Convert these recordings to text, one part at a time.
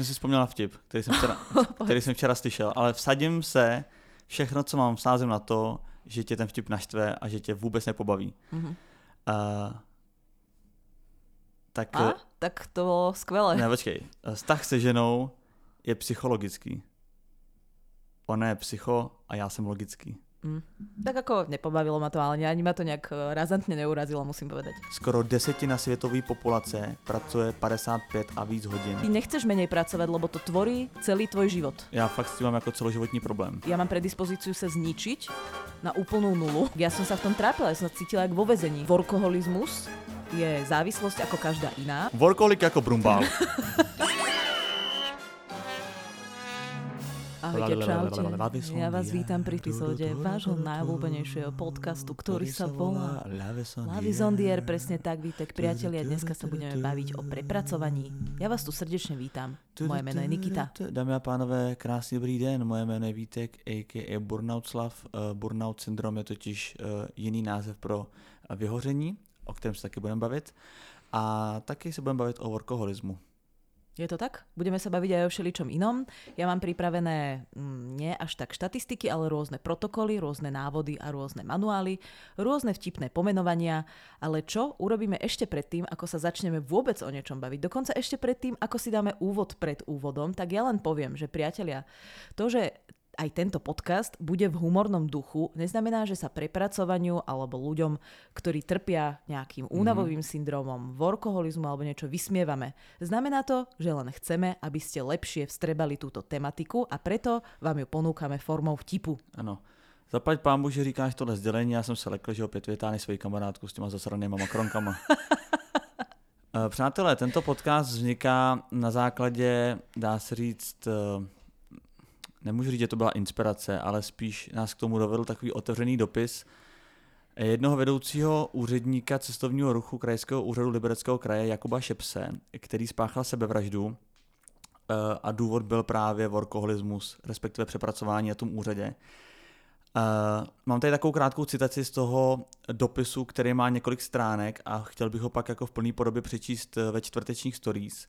jsem si vzpomněl na vtip, který jsem, včera, který jsem včera slyšel, ale vsadím se, všechno, co mám, vsázím na to, že tě ten vtip naštve a že tě vůbec nepobaví. Mhm. Uh, tak, A? Tak to bolo skvelé. ne, počkej, vztah se ženou je psychologický. Ona je psycho a já jsem logický. Mm. Tak ako nepobavilo ma to, ale ani ma to nejak eh, razantne neurazilo, musím povedať. Skoro desetina světové populace pracuje 55 a víc hodin. Ty nechceš menej pracovať, lebo to tvorí celý tvoj život. Já fakt s tím mám jako celoživotní problém. Ja mám predispozíciu sa zničiť na úplnú nulu. Ja som sa v tom trápila, ja som sa cítila jak vo vezení. Workoholizmus je závislosť ako každá iná. Workoholik jako brumbál. Ahojte, čaute. Ja vás vítam pri epizóde vášho najobľúbenejšieho podcastu, ktorý sa volá Lavizondier, presne tak, vítek priatelia. Dneska sa budeme baviť o prepracovaní. Ja vás tu srdečne vítam. Moje meno je Nikita. Dámy a pánové, krásný dobrý den, moje jméno je Vítek, a.k.a. Burnout Slav. Eh, Burnout syndrom je totiž eh, jiný název pro vyhoření, o kterém se taky budeme bavit. A taky se budeme bavit o workoholismu. Je to tak? Budeme sa baviť aj o všeličom inom. Ja mám pripravené mm, nie až tak štatistiky, ale rôzne protokoly, rôzne návody a rôzne manuály, rôzne vtipné pomenovania. Ale čo urobíme ešte predtým, ako sa začneme vôbec o niečom baviť? Dokonca ešte predtým, ako si dáme úvod pred úvodom, tak ja len poviem, že priatelia, to, že aj tento podcast bude v humornom duchu, neznamená, že sa prepracovaniu alebo ľuďom, ktorí trpia nejakým únavovým syndromom, workoholizmu alebo niečo vysmievame. Znamená to, že len chceme, aby ste lepšie vstrebali túto tematiku a preto vám ju ponúkame formou vtipu. Ano. Zaplať pámu, že říkáš tohle sdělení, já jsem se lekl, že opět vytáhne svoji kamarádku s těma zasranýma makronkama. Eh, Přátelé, tento podcast vzniká na základě, dá se říct, eh, nemůžu říct, že to byla inspirace, ale spíš nás k tomu dovedl takový otevřený dopis jednoho vedoucího úředníka cestovního ruchu Krajského úřadu Libereckého kraje Jakuba Šepse, který spáchal sebevraždu eh, a důvod byl právě workoholismus, respektive přepracování na tom úřadě. Uh, mám tady takovou krátkou citaci z toho dopisu, který má několik stránek a chtěl bych ho pak jako v plné podobě přečíst eh, ve čtvrtečních stories.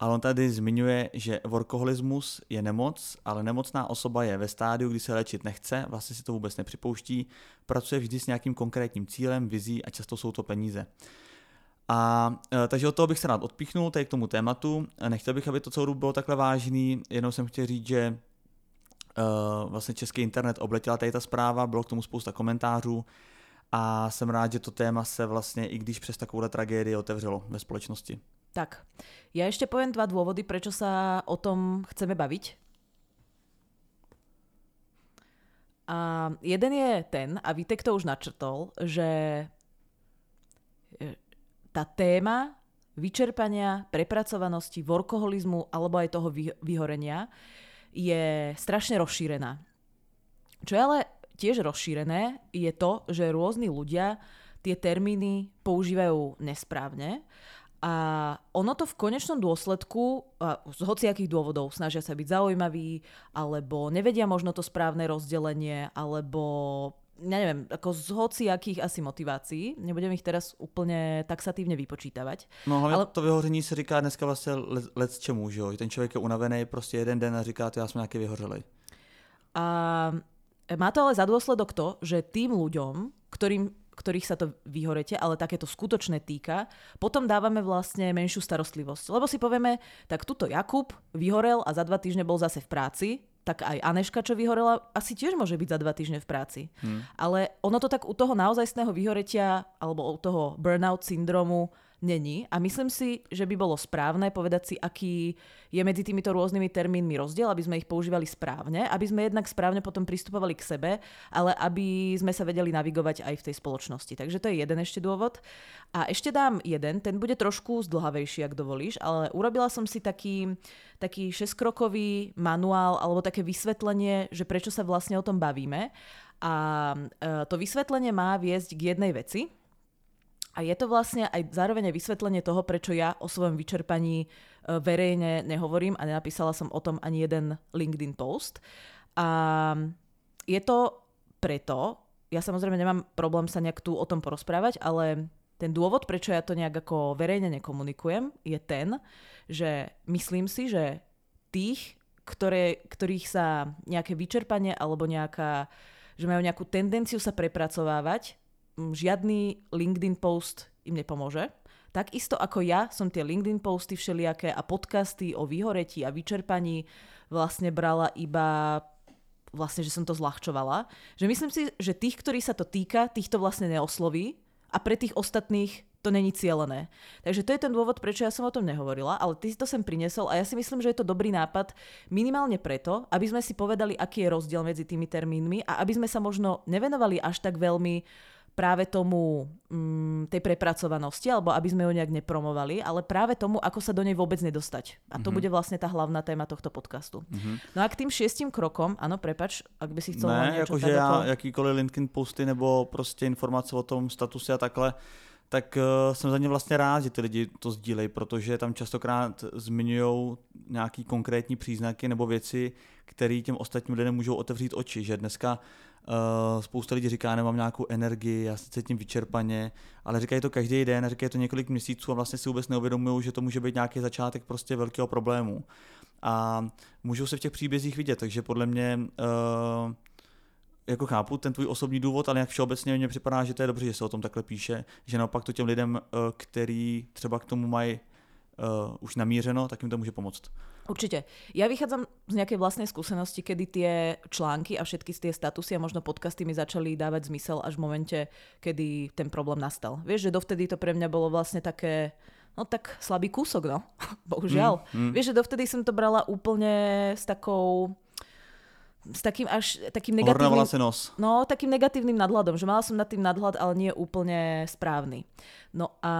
Ale on tady zmiňuje, že workoholismus je nemoc, ale nemocná osoba je ve stádiu, kdy se léčit nechce, vlastně si to vůbec nepřipouští, pracuje vždy s nějakým konkrétním cílem, vizí a často jsou to peníze. A e, takže od toho bych se rád odpíchnul tady k tomu tématu. Nechtěl bych, aby to celou dobu bylo takhle vážný, jenom jsem chtěl říct, že uh, vlastně český internet obletěla tady ta zpráva, bylo k tomu spousta komentářů a jsem rád, že to téma se vlastně, i když přes takovouhle tragédii otevřelo ve společnosti. Tak, ja ešte poviem dva dôvody, prečo sa o tom chceme baviť. A jeden je ten, a Vítek to už načrtol, že e, tá téma vyčerpania, prepracovanosti, workoholizmu alebo aj toho vy- vyhorenia je strašne rozšírená. Čo je ale tiež rozšírené, je to, že rôzni ľudia tie termíny používajú nesprávne a ono to v konečnom dôsledku, z hociakých dôvodov, snažia sa byť zaujímaví, alebo nevedia možno to správne rozdelenie, alebo ja neviem, ako z hociakých asi motivácií. Nebudem ich teraz úplne taxatívne vypočítavať. No hlavně ale... to vyhoření se říká dneska vlastně let, let čemu, že jo? Ten člověk je unavený prostě jeden den a říká, to já jsem nějaký vyhořelej. A má to ale za dôsledok to, že tým ľuďom, ktorým ktorých sa to vyhorete, ale takéto skutočné týka, potom dávame vlastne menšiu starostlivosť. Lebo si povieme, tak tuto Jakub vyhorel a za dva týždne bol zase v práci, tak aj Aneška, čo vyhorela, asi tiež môže byť za dva týždne v práci. Hmm. Ale ono to tak u toho naozajstného vyhoretia alebo u toho burnout syndromu není. A myslím si, že by bolo správne povedať si, aký je medzi týmito rôznymi termínmi rozdiel, aby sme ich používali správne, aby sme jednak správne potom pristupovali k sebe, ale aby sme sa vedeli navigovať aj v tej spoločnosti. Takže to je jeden ešte dôvod. A ešte dám jeden, ten bude trošku zdlhavejší, ak dovolíš, ale urobila som si taký, taký šeskrokový manuál alebo také vysvetlenie, že prečo sa vlastne o tom bavíme. A e, to vysvetlenie má viesť k jednej veci, a je to vlastne aj zároveň vysvetlenie toho, prečo ja o svojom vyčerpaní e, verejne nehovorím a nenapísala som o tom ani jeden LinkedIn post. A je to preto, ja samozrejme nemám problém sa nejak tu o tom porozprávať, ale ten dôvod, prečo ja to nejak ako verejne nekomunikujem, je ten, že myslím si, že tých, ktoré, ktorých sa nejaké vyčerpanie alebo nejaká, že majú nejakú tendenciu sa prepracovávať, žiadny LinkedIn post im nepomôže. Takisto ako ja som tie LinkedIn posty všelijaké a podcasty o vyhoretí a vyčerpaní vlastne brala iba vlastne, že som to zľahčovala. Že myslím si, že tých, ktorí sa to týka, týchto vlastne neosloví a pre tých ostatných to není cielené. Takže to je ten dôvod, prečo ja som o tom nehovorila, ale ty si to sem prinesol a ja si myslím, že je to dobrý nápad minimálne preto, aby sme si povedali, aký je rozdiel medzi tými termínmi a aby sme sa možno nevenovali až tak veľmi práve tomu mm, tej prepracovanosti, alebo aby sme ju nejak nepromovali, ale práve tomu, ako sa do nej vôbec nedostať. A to mm-hmm. bude vlastne tá hlavná téma tohto podcastu. Mm-hmm. No a k tým šiestim krokom, áno, prepač, ak by si chcel ne, jakože já jakýkoliv LinkedIn posty nebo prostě informace o tom statuse a takhle, tak uh, jsem za ně vlastně rád, že ty lidi to sdílejí, protože tam častokrát zmiňují nějaký konkrétní příznaky nebo věci, které těm ostatním lidem můžou otevřít oči, že dneska Uh, spousta lidí říká, nemám nějakou energii, já se cítím vyčerpaně, ale říkají to každý den, říkají to několik měsíců a vlastně si vůbec neuvědomují, že to může být nějaký začátek prostě velkého problému. A můžou se v těch příbězích vidět, takže podle mě uh, jako chápu ten tvůj osobní důvod, ale jak všeobecně mně připadá, že to je dobře, že se o tom takhle píše, že naopak to těm lidem, uh, který třeba k tomu mají uh, už namířeno, tak jim to může pomoct. Určite. Ja vychádzam z nejakej vlastnej skúsenosti, kedy tie články a všetky tie statusy a možno podcasty mi začali dávať zmysel až v momente, kedy ten problém nastal. Vieš, že dovtedy to pre mňa bolo vlastne také, no tak slabý kúsok, no. Bohužiaľ. Mm, mm. Vieš, že dovtedy som to brala úplne s takou s takým až takým negatívnym... nos. No, takým negatívnym nadhľadom, že mala som nad tým nadhľad, ale nie úplne správny. No a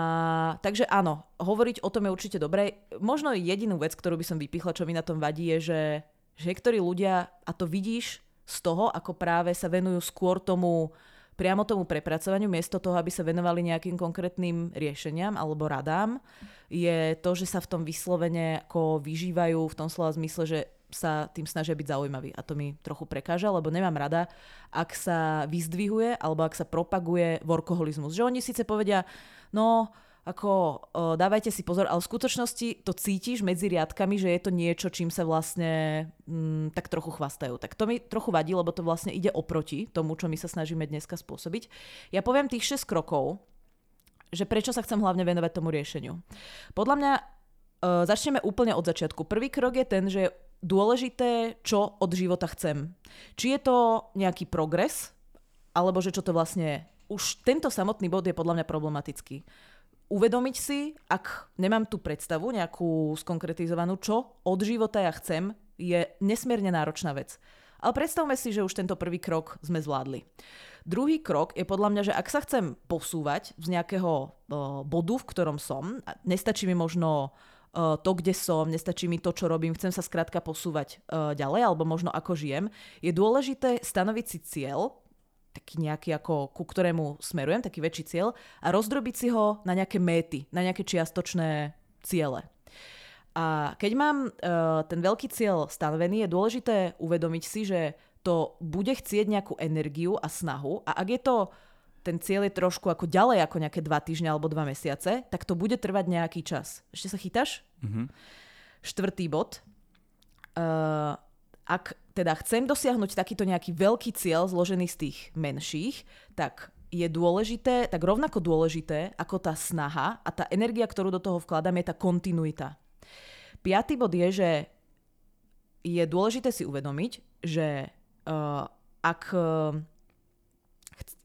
takže áno, hovoriť o tom je určite dobré. Možno jedinú vec, ktorú by som vypichla, čo mi na tom vadí, je, že, že niektorí ľudia, a to vidíš z toho, ako práve sa venujú skôr tomu priamo tomu prepracovaniu, miesto toho, aby sa venovali nejakým konkrétnym riešeniam alebo radám, je to, že sa v tom vyslovene ako vyžívajú v tom slova zmysle, že sa tým snažia byť zaujímaví. A to mi trochu prekáža, lebo nemám rada, ak sa vyzdvihuje alebo ak sa propaguje workoholizmus. Že oni síce povedia, no ako o, dávajte si pozor, ale v skutočnosti to cítiš medzi riadkami, že je to niečo, čím sa vlastne mm, tak trochu chvastajú. Tak to mi trochu vadí, lebo to vlastne ide oproti tomu, čo my sa snažíme dneska spôsobiť. Ja poviem tých 6 krokov, že prečo sa chcem hlavne venovať tomu riešeniu. Podľa mňa e, začneme úplne od začiatku. Prvý krok je ten, že dôležité, čo od života chcem. Či je to nejaký progres, alebo že čo to vlastne Už tento samotný bod je podľa mňa problematický. Uvedomiť si, ak nemám tú predstavu nejakú skonkretizovanú, čo od života ja chcem, je nesmierne náročná vec. Ale predstavme si, že už tento prvý krok sme zvládli. Druhý krok je podľa mňa, že ak sa chcem posúvať z nejakého bodu, v ktorom som, nestačí mi možno to, kde som, nestačí mi to, čo robím, chcem sa skrátka posúvať uh, ďalej, alebo možno ako žijem, je dôležité stanoviť si cieľ, taký nejaký ako ku ktorému smerujem, taký väčší cieľ a rozdrobiť si ho na nejaké méty, na nejaké čiastočné ciele. A keď mám uh, ten veľký cieľ stanovený, je dôležité uvedomiť si, že to bude chcieť nejakú energiu a snahu a ak je to ten cieľ je trošku ako ďalej ako nejaké dva týždne alebo dva mesiace, tak to bude trvať nejaký čas. Ešte sa chytáš? Mm-hmm. Štvrtý bod. Uh, ak teda chcem dosiahnuť takýto nejaký veľký cieľ zložený z tých menších, tak je dôležité, tak rovnako dôležité ako tá snaha a tá energia, ktorú do toho vkladám, je tá kontinuita. Piatý bod je, že je dôležité si uvedomiť, že uh, ak uh,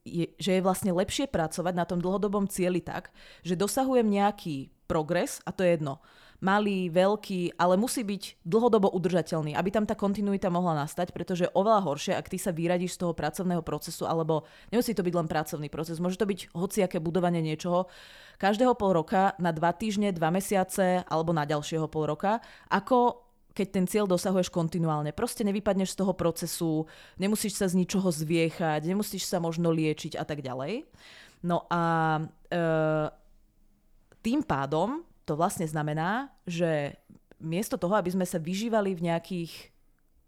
je, že je vlastne lepšie pracovať na tom dlhodobom cieli tak, že dosahujem nejaký progres, a to je jedno, malý, veľký, ale musí byť dlhodobo udržateľný, aby tam tá kontinuita mohla nastať, pretože je oveľa horšie, ak ty sa vyradíš z toho pracovného procesu, alebo nemusí to byť len pracovný proces, môže to byť hociaké budovanie niečoho, každého pol roka na dva týždne, dva mesiace alebo na ďalšieho pol roka, ako keď ten cieľ dosahuješ kontinuálne. Proste nevypadneš z toho procesu, nemusíš sa z ničoho zviechať, nemusíš sa možno liečiť a tak ďalej. No a e, tým pádom to vlastne znamená, že miesto toho, aby sme sa vyžívali v nejakých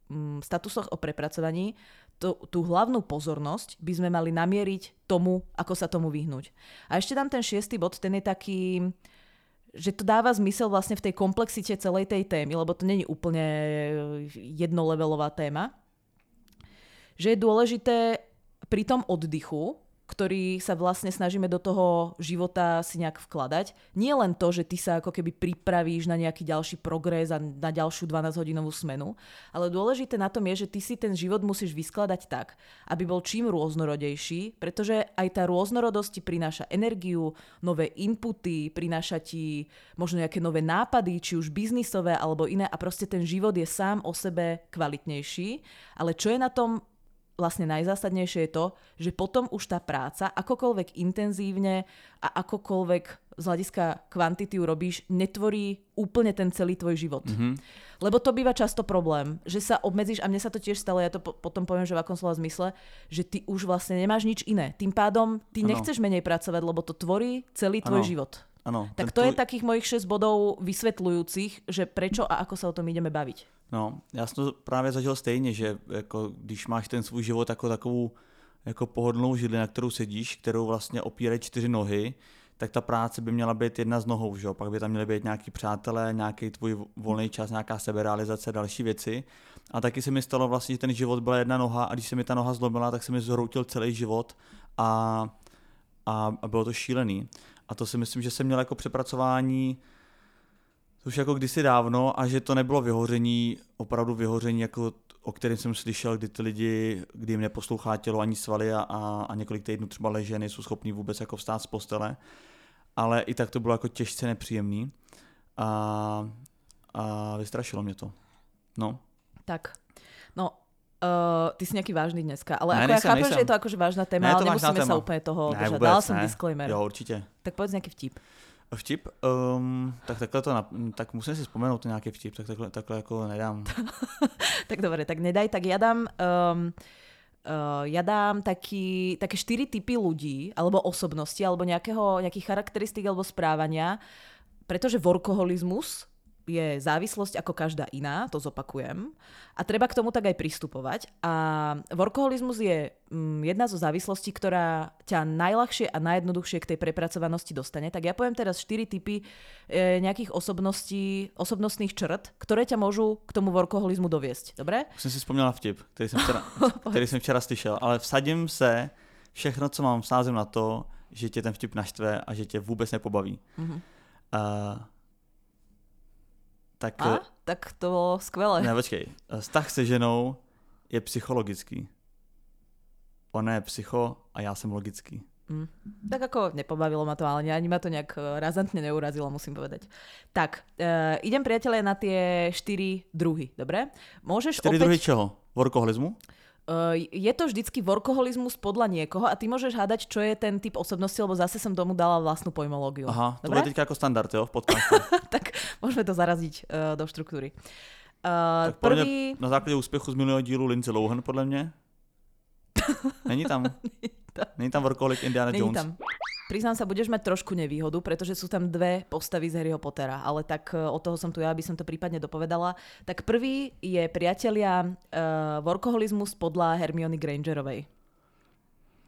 mm, statusoch o prepracovaní, to, tú hlavnú pozornosť by sme mali namieriť tomu, ako sa tomu vyhnúť. A ešte tam ten šiestý bod, ten je taký, že to dáva zmysel vlastne v tej komplexite celej tej témy, lebo to není úplne jednolevelová téma. Že je dôležité pri tom oddychu, ktorý sa vlastne snažíme do toho života si nejak vkladať. Nie len to, že ty sa ako keby pripravíš na nejaký ďalší progres a na ďalšiu 12-hodinovú smenu, ale dôležité na tom je, že ty si ten život musíš vyskladať tak, aby bol čím rôznorodejší, pretože aj tá rôznorodosť ti prináša energiu, nové inputy, prináša ti možno nejaké nové nápady, či už biznisové alebo iné a proste ten život je sám o sebe kvalitnejší. Ale čo je na tom vlastne najzásadnejšie je to, že potom už tá práca, akokoľvek intenzívne a akokoľvek z hľadiska kvantity robíš, netvorí úplne ten celý tvoj život. Mm-hmm. Lebo to býva často problém, že sa obmedzíš, a mne sa to tiež stalo, ja to po- potom poviem, že v akom slova zmysle, že ty už vlastne nemáš nič iné. Tým pádom ty ano. nechceš menej pracovať, lebo to tvorí celý tvoj ano. život. Ano, tak to tvoj... je takých mojich 6 bodov vysvetľujúcich, že prečo a ako sa o tom ideme baviť. No, já jsem to právě zažil stejně, že jako, když máš ten svůj život jako takovou jako pohodlnou židli, na kterou sedíš, kterou vlastně opírají čtyři nohy, tak ta práce by měla být jedna z nohou, že pak by tam měly být nějaký přátelé, nějaký tvůj volný čas, nějaká seberealizace, další věci. A taky se mi stalo vlastně, že ten život byla jedna noha a když se mi ta noha zlomila, tak se mi zhroutil celý život a, a, a bylo to šílený. A to si myslím, že jsem měl jako přepracování už jako kdysi dávno a že to nebylo vyhoření, opravdu vyhoření, jako, o kterém jsem slyšel, kdy ty lidi, kdy jim neposlouchá tělo ani svaly a, a, a několik týdnů třeba leže, nejsou schopní vůbec jako vstát z postele, ale i tak to bylo jako těžce nepříjemný a, a vystrašilo mě to. No. Tak, Uh, ty si nejaký vážny dneska, ale ne, ako nejsem, ja chápem, nejsem. že je to akože vážna téma, ne, ale nemusíme téma. sa úplne toho ne, držať. Dala som ne. disclaimer. Jo, určite. Tak povedz nejaký vtip. Vtip? Um, tak takhle to, na, tak musím si vzpomenout nějaký vtip, tak takhle, takhle jako nedám. tak dobre, tak nedaj, tak ja dám, um, uh, ja dám taký, také štyri typy ľudí, alebo osobnosti, alebo nejakého, nejakých charakteristik alebo správania, pretože workoholizmus je závislosť ako každá iná, to zopakujem. A treba k tomu tak aj pristupovať. A workoholizmus je mm, jedna zo závislostí, ktorá ťa najľahšie a najjednoduchšie k tej prepracovanosti dostane. Tak ja poviem teraz štyri typy e, nejakých osobností, osobnostných črt, ktoré ťa môžu k tomu workoholizmu doviesť. Dobre? Už som si spomínala vtip, ktorý som včera, ktorý som včera slyšel, ale vsadím se, všechno, co mám, sázím na to, že tě ten vtip naštve a že tě vůbec nepobaví. Mm-hmm. Uh, tak, a? Tak to bolo skvelé. Ne, počkej. Vztah se ženou je psychologický. Ona je psycho a já jsem logický. Mm. Tak ako nepobavilo ma to, ale ani ma to nejak e, razantne neurazilo, musím povedať. Tak, uh, idem priatelia na tie štyri druhy, dobre? Môžeš štyri opäť... druhy čoho? Workoholizmu? Je to vždycky workoholizmus podľa niekoho a ty môžeš hádať, čo je ten typ osobnosti, lebo zase som tomu dala vlastnú pojmológiu. Aha, Dobre? to bude teďka ako standard, jo, v podcaste. tak môžeme to zaraziť uh, do štruktúry. Uh, tak prvý... na základě úspěchu z minulého dílu Lindsay Lohan, podle mě. Není tam. Není tam workoholik Indiana Není Jones. Tam. Priznám sa, budeš mať trošku nevýhodu, pretože sú tam dve postavy z Harryho Pottera, ale tak e, od toho som tu ja, aby som to prípadne dopovedala. Tak prvý je priatelia uh, workoholizmus podľa Hermiony Grangerovej.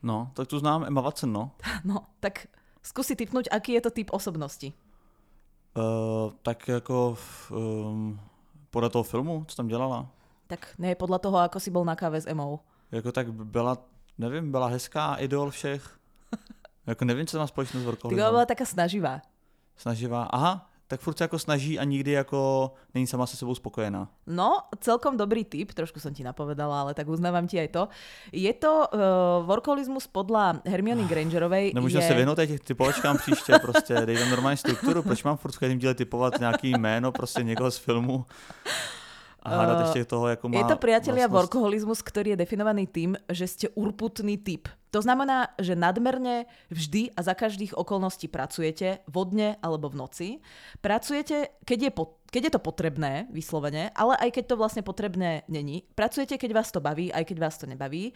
No, tak tu znám Emma Watson, no. No, tak skúsi typnúť, aký je to typ osobnosti. Uh, tak jako um, podle toho filmu, co tam dělala? Tak ne, podle toho, ako si bol na káve s Emou. Jako tak byla, nevím, byla hezká, idol všech. Jako nevím, co má společnost s workoholismem. Ty byla taká snaživá. Snaživá, aha, tak furt se jako snaží a nikdy jako není sama se sebou spokojená. No, celkom dobrý tip, trošku som ti napovedala, ale tak uznávam ti aj to. Je to uh, workoholizmus podľa Hermiony Grangerovej. Nemůžu je... se věnout těch typovačkám příště, prostě dej tam normální strukturu, proč mám furt v každém díle typovat nějaký jméno prostě někoho z filmu? A hádať uh, ešte toho, ako má Je to priatelia vlastnosť... workoholizmus, ktorý je definovaný tým, že ste urputný typ. To znamená, že nadmerne vždy a za každých okolností pracujete vodne alebo v noci. Pracujete, keď je, po, keď je to potrebné, vyslovene, ale aj keď to vlastne potrebné není. Pracujete, keď vás to baví, aj keď vás to nebaví.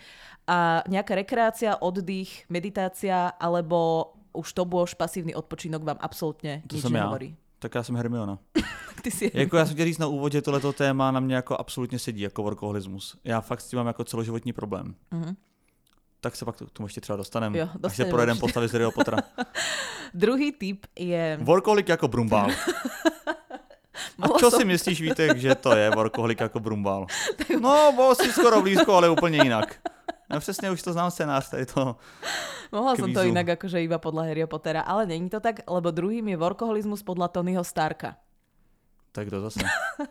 A nejaká rekreácia, oddych, meditácia alebo už to bôž pasívny odpočinok vám absolútne to nič nehovorí. Ja. Tak já jsem Hermiona. Ty jsi jako já jsem chtěl říct na úvod, že tohleto téma na mě jako absolutně sedí, jako workoholismus. Já fakt s tím mám jako celoživotní problém. Mm-hmm. tak se pak k tomu ještě třeba dostaneme. Jo, až se projedeme postavy z Harryho Pottera. Druhý typ je... Workoholik jako brumbál. A čo si myslíš, Vítek, že to je workoholik jako brumbál? No, bol si skoro blízko, ale úplně jinak. No přesně už to znám scénář, tady to. Mohla som to kvízu. inak akože iba podľa Harryho Pottera, ale není to tak, lebo druhým je workoholizmus podľa Tonyho Starka. Tak kdo zase?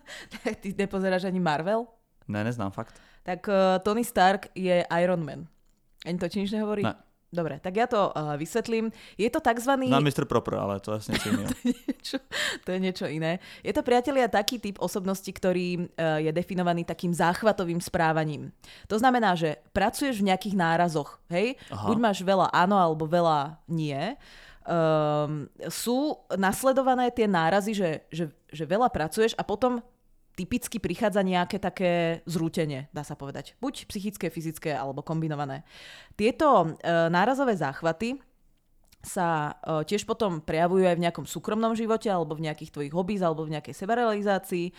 Ty nepozeráš ani Marvel? Ne, neznám fakt. Tak uh, Tony Stark je Iron Man. Ani to ti nič nehovorí? Ne. Dobre, tak ja to uh, vysvetlím. Je to takzvaný... Znám Mr. Proper, ale to je asi něco jiného. niečo, to je niečo iné. Je to, priatelia, taký typ osobnosti, ktorý uh, je definovaný takým záchvatovým správaním. To znamená, že pracuješ v nejakých nárazoch, hej? Aha. Buď máš veľa áno, alebo veľa nie. Um, sú nasledované tie nárazy, že, že, že veľa pracuješ a potom typicky prichádza nejaké také zrútenie, dá sa povedať. Buď psychické, fyzické alebo kombinované. Tieto e, nárazové záchvaty sa e, tiež potom prejavujú aj v nejakom súkromnom živote alebo v nejakých tvojich hobbies alebo v nejakej sebarealizácii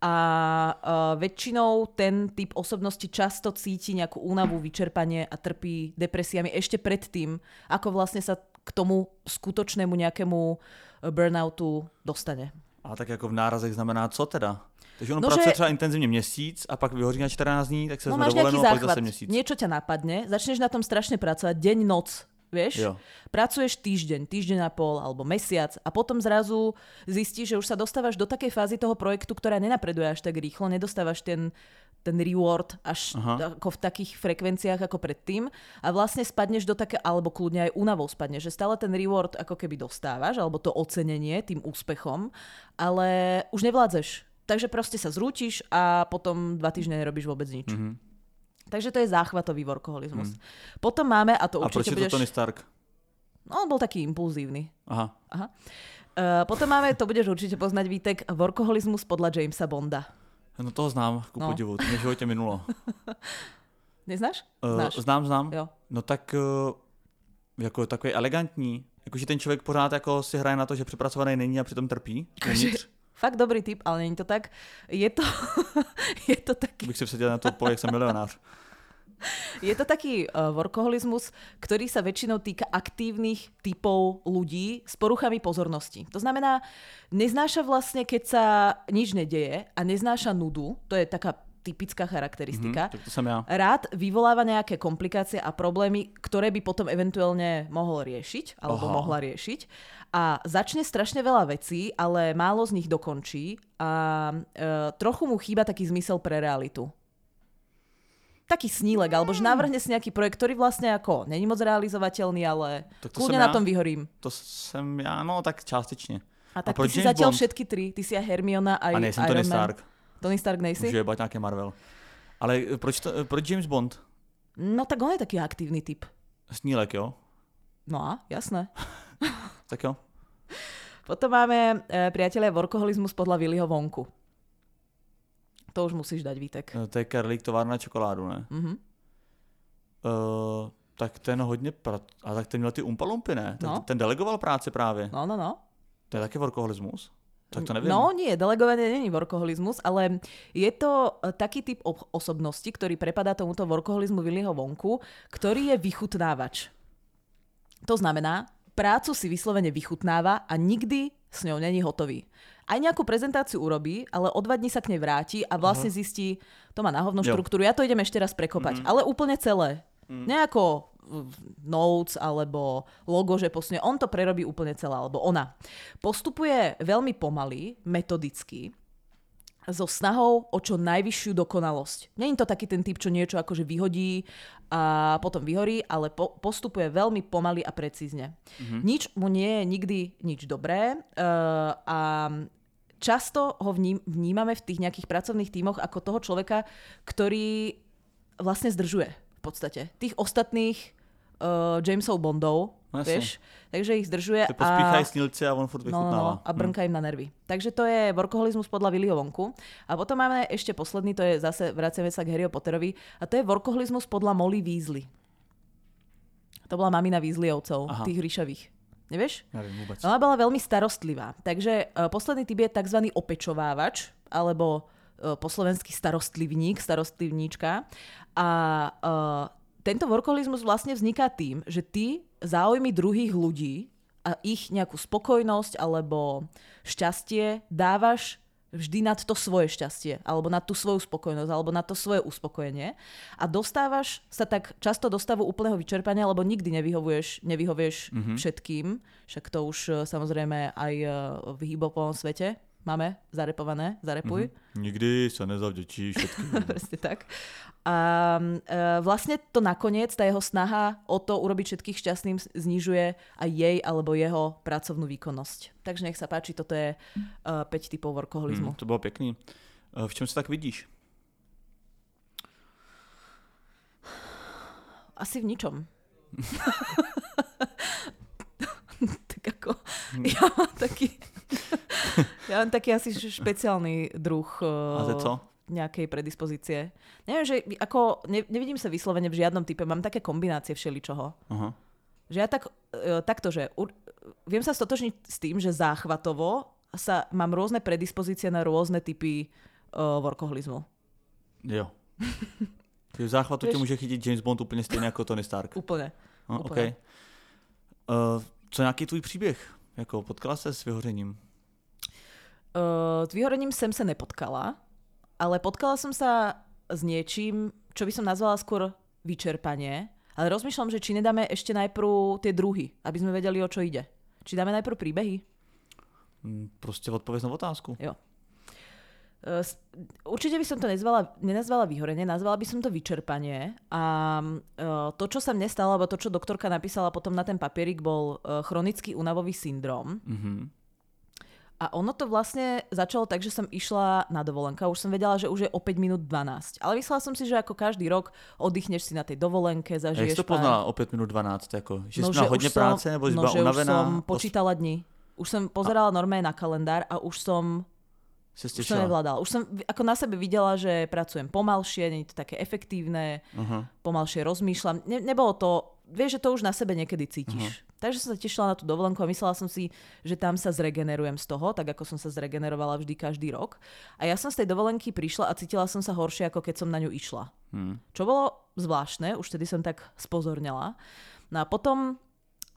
a e, väčšinou ten typ osobnosti často cíti nejakú únavu, vyčerpanie a trpí depresiami ešte predtým, ako vlastne sa k tomu skutočnému nejakému e, burnoutu dostane. A tak jako v nárazech znamená co teda? Takže on No, pracuje že- třeba intenzivně měsíc a pak vyhoří na 14 dní, tak se No máš dovolenou a pak zase měsíc. niečo ťa napadne, začneš na tom strašne pracovať, deň, noc, vieš? Jo. Pracuješ týždeň, týždeň a pol alebo mesiac a potom zrazu zistíš, že už sa dostávaš do takej fázy toho projektu, ktorá nenapreduje až tak rýchlo, nedostávaš ten, ten reward až Aha. ako v takých frekvenciách ako predtým a vlastne spadneš do také, alebo kľudne aj únavou spadneš, že stále ten reward ako keby dostávaš, alebo to ocenenie tým úspechom, ale už nevládzeš. Takže proste sa zrútiš a potom dva týždne nerobíš vôbec nič. Mhm. Takže to je záchvatový workoholizmus. Potom máme, a to A určite je to budeš... Tony Stark? No, on bol taký impulzívny. Aha. Aha. Uh, potom máme, to budeš určite poznať, Vítek, workoholizmus podľa Jamesa Bonda. No toho znám, ku No. podivu, to mě v životě minulo. Neznáš? Uh, znám, znám. Jo. No tak uh, jako takový elegantní, jakože ten člověk pořád jako si hraje na to, že přepracovaný není a přitom trpí. Fakt dobrý tip, ale není to tak. Je to, je to taký, Bych si vsadil na to pole, jak jsem milionář. je to taký uh, workoholizmus, ktorý sa väčšinou týka aktívnych typov ľudí s poruchami pozornosti. To znamená, neznáša vlastne, keď sa nič nedeje a neznáša nudu, to je taká typická charakteristika. Tak to jsem já. rád vyvoláva nejaké komplikácie a problémy, ktoré by potom eventuálne mohol riešiť, alebo Aha. mohla riešiť. A začne strašne veľa vecí, ale málo z nich dokončí a e, trochu mu chýba taký zmysel pre realitu. Taký snílek, alebo že navrhne si nejaký projekt, ktorý vlastne ako není moc realizovateľný, ale Tak to kľudne som na ja. tom vyhorím. To jsem já, no tak částečně. A tak proč ty si James zatiaľ Bond? všetky tri. Ty si aj Hermiona, aj A nejsem Iron Tony Man. Stark. Tony Stark nejsi? Můžu jebat nějaký Marvel. Ale eh, proč, to, eh, proč James Bond? No tak on je taký aktívny typ. Snílek, jo? No a, jasné. Tak jo. Potom máme, e, priatelia, workoholizmus podľa Willyho Vonku. To už musíš dať, Vítek. Eh, To je Karlík továrna čokoládu, ne? Mhm. Uh, tak ten hodně pra... A tak ten měl ty umpalumpy, ne? Ten, No. ten delegoval práci právě. No, no, no. To je taky workoholismus? Tak to nevím. No nie, delegovanie není workoholizmus, ale je to e, taký typ ob- osobnosti, ktorý prepadá tomuto workoholizmu Willyho Vonku, ktorý je vychutnávač. To znamená, prácu si vyslovene vychutnáva a nikdy s ňou není hotový. Aj nejakú prezentáciu urobí, ale o dva dní sa k nej vráti a vlastne zistí, to má na hovno Jo. štruktúru, ja to idem ešte raz prekopať, Mhm. ale úplne celé. Nejako v- notes alebo logo, že posne on to prerobí úplne celé, alebo ona. Postupuje veľmi pomaly, metodicky, so snahou o čo najvyššiu dokonalosť. Není to taký ten typ, čo niečo akože vyhodí a potom vyhorí, ale po, postupuje veľmi pomaly a precízne. Mm-hmm. Nič mu nie je nikdy nič dobré uh, a často ho vním, vnímame v tých nejakých pracovných tímoch ako toho človeka, ktorý vlastne zdržuje v podstate. Tých ostatných uh, Jamesov Bondov, jasne. vieš, takže ich zdržuje pospíchají snílci a on furt No, no, no, a brnka im na nervy. Takže to je workoholizmus podľa Willyho Vonku. A potom máme ešte posledný, to je zase, vraciame sa k Harryho Potterovi, a to je workoholizmus podľa Molly Weasley. To bola mamina Weasleyovcov, Aha. tých ríšavých. Nevieš? Nevím vůbec. Ona bola veľmi starostlivá. Takže uh, posledný typ je tzv. opečovávač, alebo uh, po slovensky starostlivník, starostlivníčka. A uh, tento workoholizmus vlastne vzniká tým, že ty záujmy druhých ľudí a ich nejakú spokojnosť alebo šťastie dávaš vždy nad to svoje šťastie, alebo na tú svoju spokojnosť, alebo na to svoje uspokojenie. A dostávaš sa tak často do stavu úplného vyčerpania, lebo nikdy nevyhovuješ, nevyhovieš mm-hmm. všetkým. Však to už e, samozrejme aj e, v hýbopovom svete máme zarepované, zarepuj. Mm-hmm. Nikdy sa nezavďačí všetkým. Presne tak. A e, vlastne to nakoniec, tá jeho snaha o to urobiť všetkých šťastným znižuje aj jej alebo jeho pracovnú výkonnosť. Takže nech sa páči, toto je e, 5 typov workoholizmu. Mm, to bolo pekný. E, v čom sa tak vidíš? Asi v ničom. tak ako, hm. ja mám taký, ja mám taký asi špeciálny druh. A to co? nejakej predispozície. Neviem, že ako, ne, nevidím sa vyslovene v žiadnom type, mám také kombinácie všeličoho. Uh-huh. Že ja tak, e, takto, že u, viem sa stotožniť s tým, že záchvatovo sa mám rôzne predispozície na rôzne typy uh, workoholizmu. Jo. v záchvatu ťa môže chytiť James Bond úplne stejne ako Tony Stark. Úplne. Uh, úplne. Okay. Uh, co nějaký tvůj příběh? Jako potkala se s vyhořením? Uh, s vyhorením jsem se nepotkala ale potkala som sa s niečím, čo by som nazvala skôr vyčerpanie, ale rozmýšľam, že či nedáme ešte najprv tie druhy, aby sme vedeli, o čo ide. Či dáme najprv príbehy? Mm, proste odpovedz na otázku. Jo. Uh, určite by som to nezvala, nenazvala vyhorenie, nazvala by som to vyčerpanie. A uh, to, čo sa mne stalo, alebo to, čo doktorka napísala potom na ten papierik, bol uh, chronický únavový syndrom. Mm-hmm a ono to vlastne začalo tak, že som išla na dovolenka. Už som vedela, že už je o 5 minút 12. Ale myslela som si, že ako každý rok oddychneš si na tej dovolenke, zažiješ... Jak to poznala o 5 minút 12? Ako, že no, si hodne som, práce, nebo si no, že unavená? už som počítala dni. Už som pozerala normálne na kalendár a už som už som nevládala. Už som ako na sebe videla, že pracujem pomalšie, nie je to také efektívne, uh-huh. pomalšie rozmýšľam. Ne, nebolo to, vieš, že to už na sebe niekedy cítiš. Uh-huh. Takže som sa tešila na tú dovolenku a myslela som si, že tam sa zregenerujem z toho, tak ako som sa zregenerovala vždy každý rok. A ja som z tej dovolenky prišla a cítila som sa horšie, ako keď som na ňu išla. Hmm. Čo bolo zvláštne, už tedy som tak spozornila. No a potom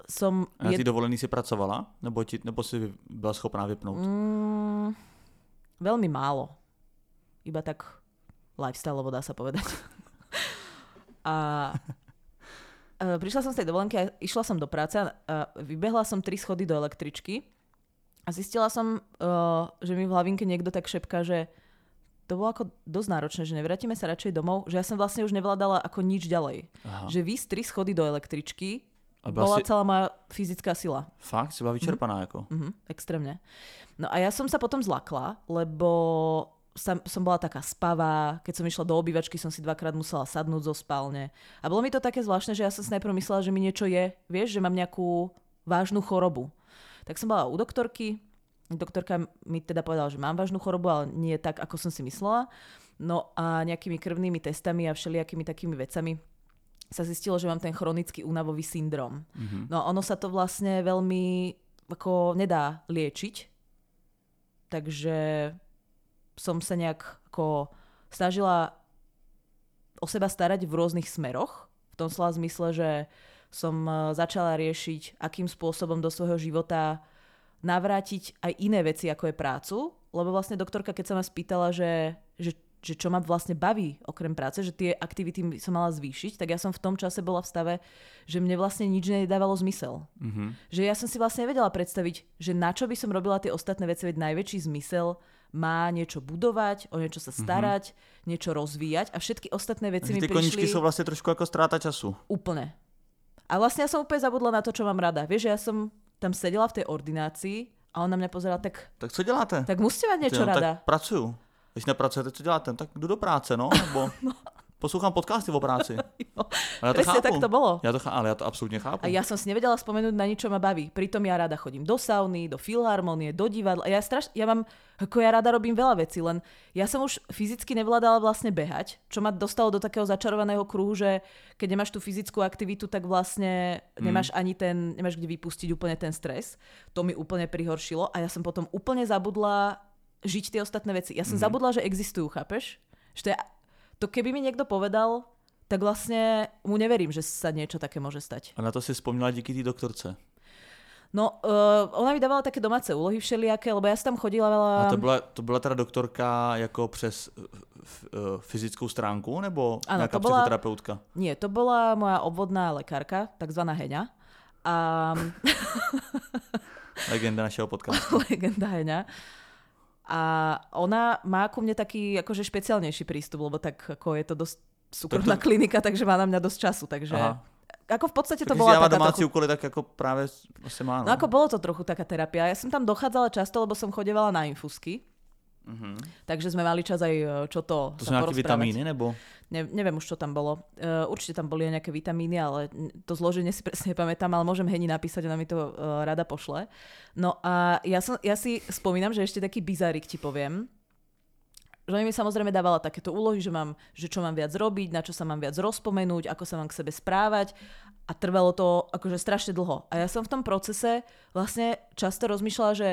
som... A na ty dovolený si pracovala? Nebo, ti, nebo si byla schopná vypnout? Mm, veľmi málo. Iba tak lifestyle, dá sa povedať. a Uh, prišla som z tej dovolenky a išla som do práce a vybehla som tri schody do električky a zistila som, uh, že mi v hlavinke niekto tak šepka, že to bolo ako dosť náročné, že nevrátime sa radšej domov, že ja som vlastne už nevládala ako nič ďalej. Aha. Že vy tri schody do električky bola si... celá moja fyzická sila. Fakt? Si bola vyčerpaná mm-hmm. ako? Mm-hmm, extrémne. No a ja som sa potom zlakla, lebo som, som bola taká spavá, keď som išla do obývačky, som si dvakrát musela sadnúť zo spálne. A bolo mi to také zvláštne, že ja som si najprv myslela, že mi niečo je, vieš, že mám nejakú vážnu chorobu. Tak som bola u doktorky, doktorka mi teda povedala, že mám vážnu chorobu, ale nie tak, ako som si myslela. No a nejakými krvnými testami a všelijakými takými vecami sa zistilo, že mám ten chronický únavový syndrom. Mm-hmm. No ono sa to vlastne veľmi ako nedá liečiť, takže som sa nejak ako snažila o seba starať v rôznych smeroch. V tom slova zmysle, že som e, začala riešiť, akým spôsobom do svojho života navrátiť aj iné veci, ako je prácu. Lebo vlastne doktorka, keď sa ma spýtala, že, že, že čo ma vlastne baví okrem práce, že tie aktivity som mala zvýšiť, tak ja som v tom čase bola v stave, že mne vlastne nič nedávalo zmysel. Mm-hmm. Že ja som si vlastne nevedela predstaviť, že na čo by som robila tie ostatné veci, veď najväčší zmysel má niečo budovať, o niečo sa mhm. starať, mm-hmm. niečo rozvíjať a všetky ostatné veci mi prišli... koničky sú vlastne trošku ako stráta času. Úplne. A vlastne ja som úplne zabudla na to, čo mám rada. Vieš, ja som tam sedela v tej ordinácii a on na mňa pozeral tak... Tak co děláte? Tak musíte mať niečo no, rada. Tak pracuju. Když nepracujete, co děláte? Tak jdu do práce, no. Nebo... no poslouchám podcasty o práci. Ale ja to chápu. tak to bolo. Ja to, ale ja to absolútne chápu. A ja som si nevedela spomenúť na nič, čo ma baví. Pritom ja rada chodím do sauny, do filharmonie, do divadla. Ja, straš, ja mám, ako ja rada robím veľa vecí, len ja som už fyzicky nevládala vlastne behať, čo ma dostalo do takého začarovaného kruhu, že keď nemáš tú fyzickú aktivitu, tak vlastne mm. nemáš ani ten, nemáš kde vypustiť úplne ten stres. To mi úplne prihoršilo a ja som potom úplne zabudla žiť tie ostatné veci. Ja som mm. zabudla, že existujú, chápeš? Že to je to keby mi niekto povedal, tak vlastne mu neverím, že sa niečo také môže stať. A na to si spomínala díky té doktorce. No, uh, ona mi dávala také domáce úlohy všelijaké, lebo ja som tam chodila veľa... A to byla, to byla teda doktorka jako přes uh, uh, fyzickou stránku, nebo Áno, nějaká to bola- psychoterapeutka? Nie, to bola moja obvodná lekárka, takzvaná Heňa. A Legenda našeho podcastu. legenda Heňa. A ona má ku mne taký akože špeciálnejší prístup, lebo tak ako je to dosť súkromná Tak to- klinika, takže má na mňa dosť času, takže... Aha. Ako v podstate to bola taká domácí trochu... úkoly, tak jako právě asi má. No ako bolo to trochu taká terapia. Ja som tam dochádzala často, lebo som chodevala na infusky. Mhm. Takže sme mali čas aj e, čo to, To nějaké porozprávať. vitamíny, nebo? Ne, neviem už, čo tam bolo. Uh, určite tam boli aj nejaké vitamíny, ale to zloženie si presne nepamätám, ale môžem Heni napísať, ona mi to uh, rada pošle. No a ja, som, ja si spomínam, že ešte taký bizárik ti poviem, že mi samozrejme dávala takéto úlohy, že, mám, že čo mám viac robiť, na čo sa mám viac rozpomenúť, ako sa mám k sebe správať a trvalo to akože strašne dlho. A ja som v tom procese vlastne často rozmýšľala, že,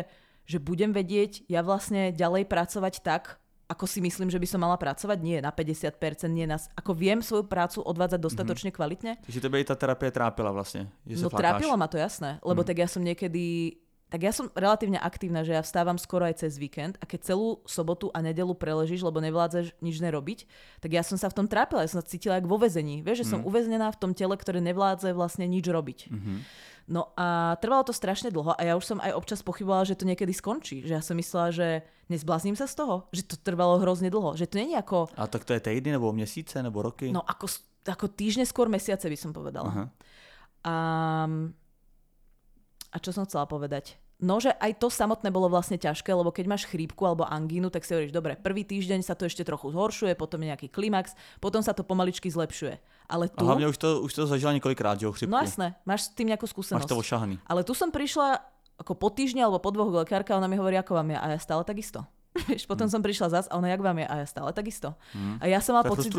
že budem vedieť ja vlastne ďalej pracovať tak, ako si myslím, že by som mala pracovať, nie na 50%, nie na... Ako viem svoju prácu odvádzať dostatočne mm-hmm. kvalitne. Takže tebe i ta terapie trápila vlastně, že se No flákáš. trápilo ma to, jasné. Lebo Mhm. tak ja som niekedy... Tak ja som relatívne aktívna, že ja vstávam skoro aj cez víkend a keď celú sobotu a nedelu preležíš, lebo nevládzeš nič nerobiť, tak ja som sa v tom trápila, ja som sa cítila jak vo vezení. Vieš, že som uväznená v tom tele, ktoré nevládze vlastne nič robiť. Mhm. No a trvalo to strašne dlho a ja už som aj občas pochybovala, že to niekedy skončí. Že ja som myslela, že nezblázním sa z toho, že to trvalo hrozne dlho. Že to je ako, A tak to je týdny, nebo měsíce, nebo roky? no ako, ako týždne skôr mesiace by som povedala. Aha. A, a čo som chcela povedať? No, že aj to samotné bolo vlastne ťažké, lebo keď máš chrípku alebo angínu, tak si hovoríš, dobre, prvý týždeň sa to ešte trochu zhoršuje, potom je nejaký klimax, potom sa to pomaličky zlepšuje. Ale A tu, hlavně už to, už to zažila několikrát, že jo, chřipku. no jasné, máš s tým nejakú Máš skúsenosť. to ošahaný. Ale tu som prišla ako po týždni alebo po dvoch lekárka a ona mi hovorí, ako vám je a ja stále takisto. Vieš, potom som prišla zas a ona, jak vám je a ja stále takisto. A ja som mala je pocit,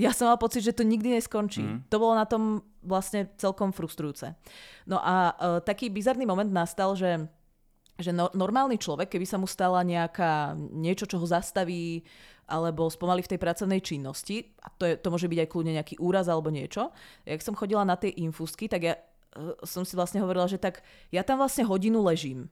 ja som mal pocit, že to nikdy neskončí. Mm. To bolo na tom vlastne celkom frustrujúce. No a uh, taký bizarný moment nastal, že že no, normálny človek, keby sa mu stala nejaká niečo, čo ho zastaví alebo spomalí v tej pracovnej činnosti, a to, je, to môže byť aj kľudne nejaký úraz alebo niečo, jak som chodila na tie infúzky, tak ja uh, som si vlastne hovorila, že tak ja tam vlastne hodinu ležím.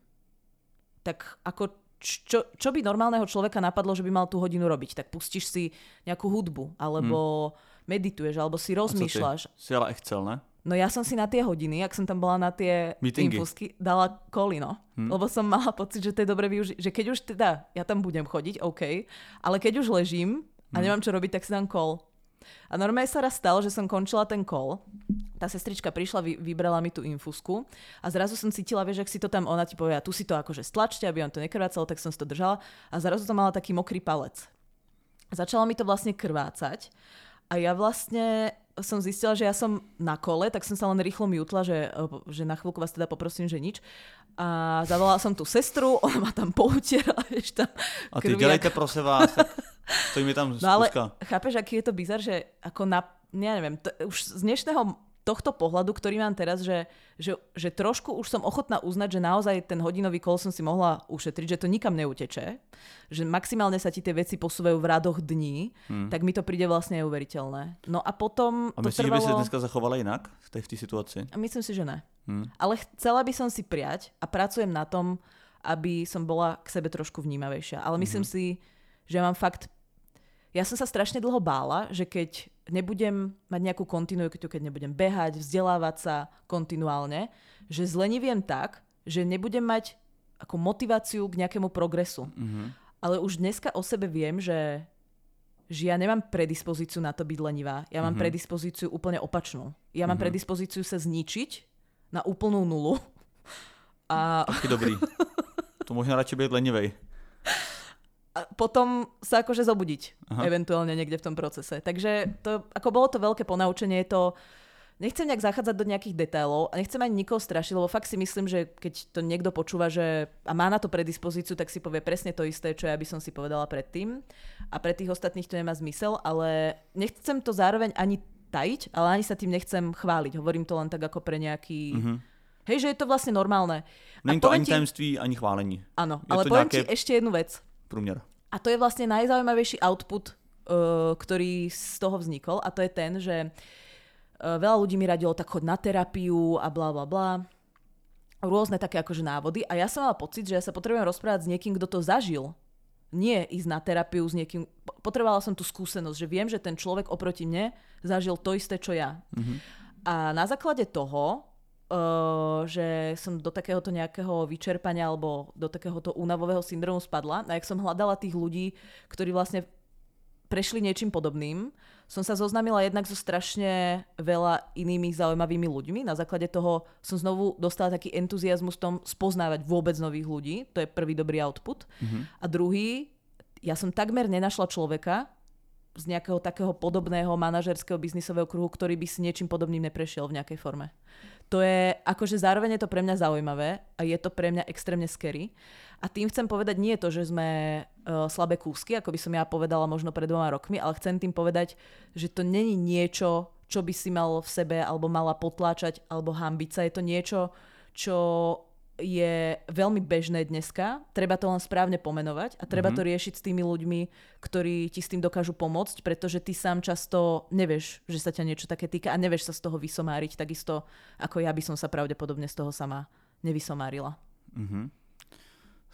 Tak ako čo, čo by normálneho človeka napadlo, že by mal tú hodinu robiť? Tak pustíš si nejakú hudbu, alebo medituješ, alebo si rozmýšľaš. Si jela Excel, ne? No ja som si na tie hodiny, ak som tam bola na tie Meetingy. infusky, dala kolino. Hm. Lebo som mala pocit, že to je dobre využiť. Že keď už teda, ja tam budem chodiť, OK, ale keď už ležím a nemám čo robiť, tak si dám kol. A normálne sa raz stalo, že som končila ten kol. Tá sestrička prišla, vy, vybrala mi tú infusku a zrazu som cítila, vieš, ak si to tam, ona ti povie, tu si to akože stlačte, aby vám to nekrvácalo, tak som si to držala a zrazu to mala taký mokrý palec. Začala mi to vlastne krvácať a ja vlastne som zistila, že ja som na kole, tak som sa len rýchlo mutla, že, že na chvíľku vás teda poprosím, že nič. A zavolala som tú sestru, ona ma tam poutierala, vieš tam. A ty dělejte prosím vás, tak stojí mi tam No ale chápeš, aký je to bizar, že ako na, ja neviem, to, už z dnešného tohto pohľadu, ktorý mám teraz, že, že, že trošku už som ochotná uznať, že naozaj ten hodinový kol som si mohla ušetriť, že to nikam neuteče, že maximálne sa ti tie veci posúvajú v radoch dní, hmm. tak mi to príde vlastne neuveriteľné. No a potom A myslíš, že by si trvalo... dneska zachovala jinak v té, v té situaci? A Myslím si, že ne. Hmm. Ale chcela by som si prijať a pracujem na tom, aby som bola k sebe trošku vnímavejšia. Ale myslím Mhm. si, že mám fakt... Ja som sa strašne dlho bála, že keď nebudem mať nejakú kontinuitu, keď nebudem behať, vzdelávať sa kontinuálne, že zleniviem tak, že nebudem mať ako motiváciu k nejakému progresu. Mhm. Ale už dneska o sebe viem, že, že ja nemám predispozíciu na to byť lenivá. Ja mám Mhm. predispozíciu úplne opačnú. Ja mám Mhm. predispozíciu sa zničiť na úplnú nulu. A, Taky dobrý. To možná radši být lenivej. A potom sa akože zobudiť Aha. eventuálne niekde v tom procese. Takže to, ako bolo to veľké ponaučenie, to Nechcem nejak zachádzať do nejakých detailov a nechcem ani nikoho strašiť, lebo fakt si myslím, že keď to niekto počúva že, a má na to predispozíciu, tak si povie presne to isté, čo ja by som si povedala predtým. A pre tých ostatných to nemá zmysel, ale nechcem to zároveň ani tajiť, ale ani sa tým nechcem chváliť. Hovorím to len tak ako pre nejaký... Mhm. Hej, že je to vlastne normálne. Není to ani tajemství, ani chválení. Áno, je ale poviem nejaké- ti ešte jednu vec. Průměr. A to je vlastne najzaujímavejší output ktorý z toho vznikol a to je ten, že uh, veľa ľudí mi radilo tak chod na terapiu a bla bla bla. Rôzne také akože návody a ja som mala pocit, že ja sa potrebujem rozprávať s niekým, kto to zažil. Nie ísť na terapiu s niekým. Potrebovala som tú skúsenosť, že viem, že ten človek oproti mne zažil to isté, čo ja. Mm-hmm. A na základe toho Uh, že som do takéhoto nejakého vyčerpania alebo do takéhoto únavového syndromu spadla. A jak som hľadala tých ľudí, ktorí vlastne prešli niečím podobným, som sa zoznámila jednak so strašne veľa inými zaujímavými ľuďmi. Na základe toho som znovu dostala taký entuziasmus v tom spoznávať vôbec nových ľudí. To je prvý dobrý output. Mm-hmm. A druhý, ja som takmer nenašla človeka, z nejakého takého podobného manažerského biznisového kruhu, ktorý by si niečím podobným neprešiel v nejakej forme. To je, akože zároveň je to pre mňa zaujímavé a je to pre mňa extrémne scary. A tým chcem povedať nie to, že sme uh, slabé kúsky, ako by som ja povedala možno pred dvoma rokmi, ale chcem tým povedať, že to není niečo, čo by si mal v sebe alebo mala potláčať alebo hambiť sa. Je to niečo, čo je veľmi bežné dneska, treba to len správne pomenovať a treba mm-hmm. to riešiť s tými ľuďmi, ktorí ti s tým dokážu pomôcť, pretože ty sám často nevieš, že sa ťa niečo také týka a nevieš sa z toho vysomáriť, takisto ako ja by som sa pravdepodobne z toho sama nevysomárila. Mm-hmm.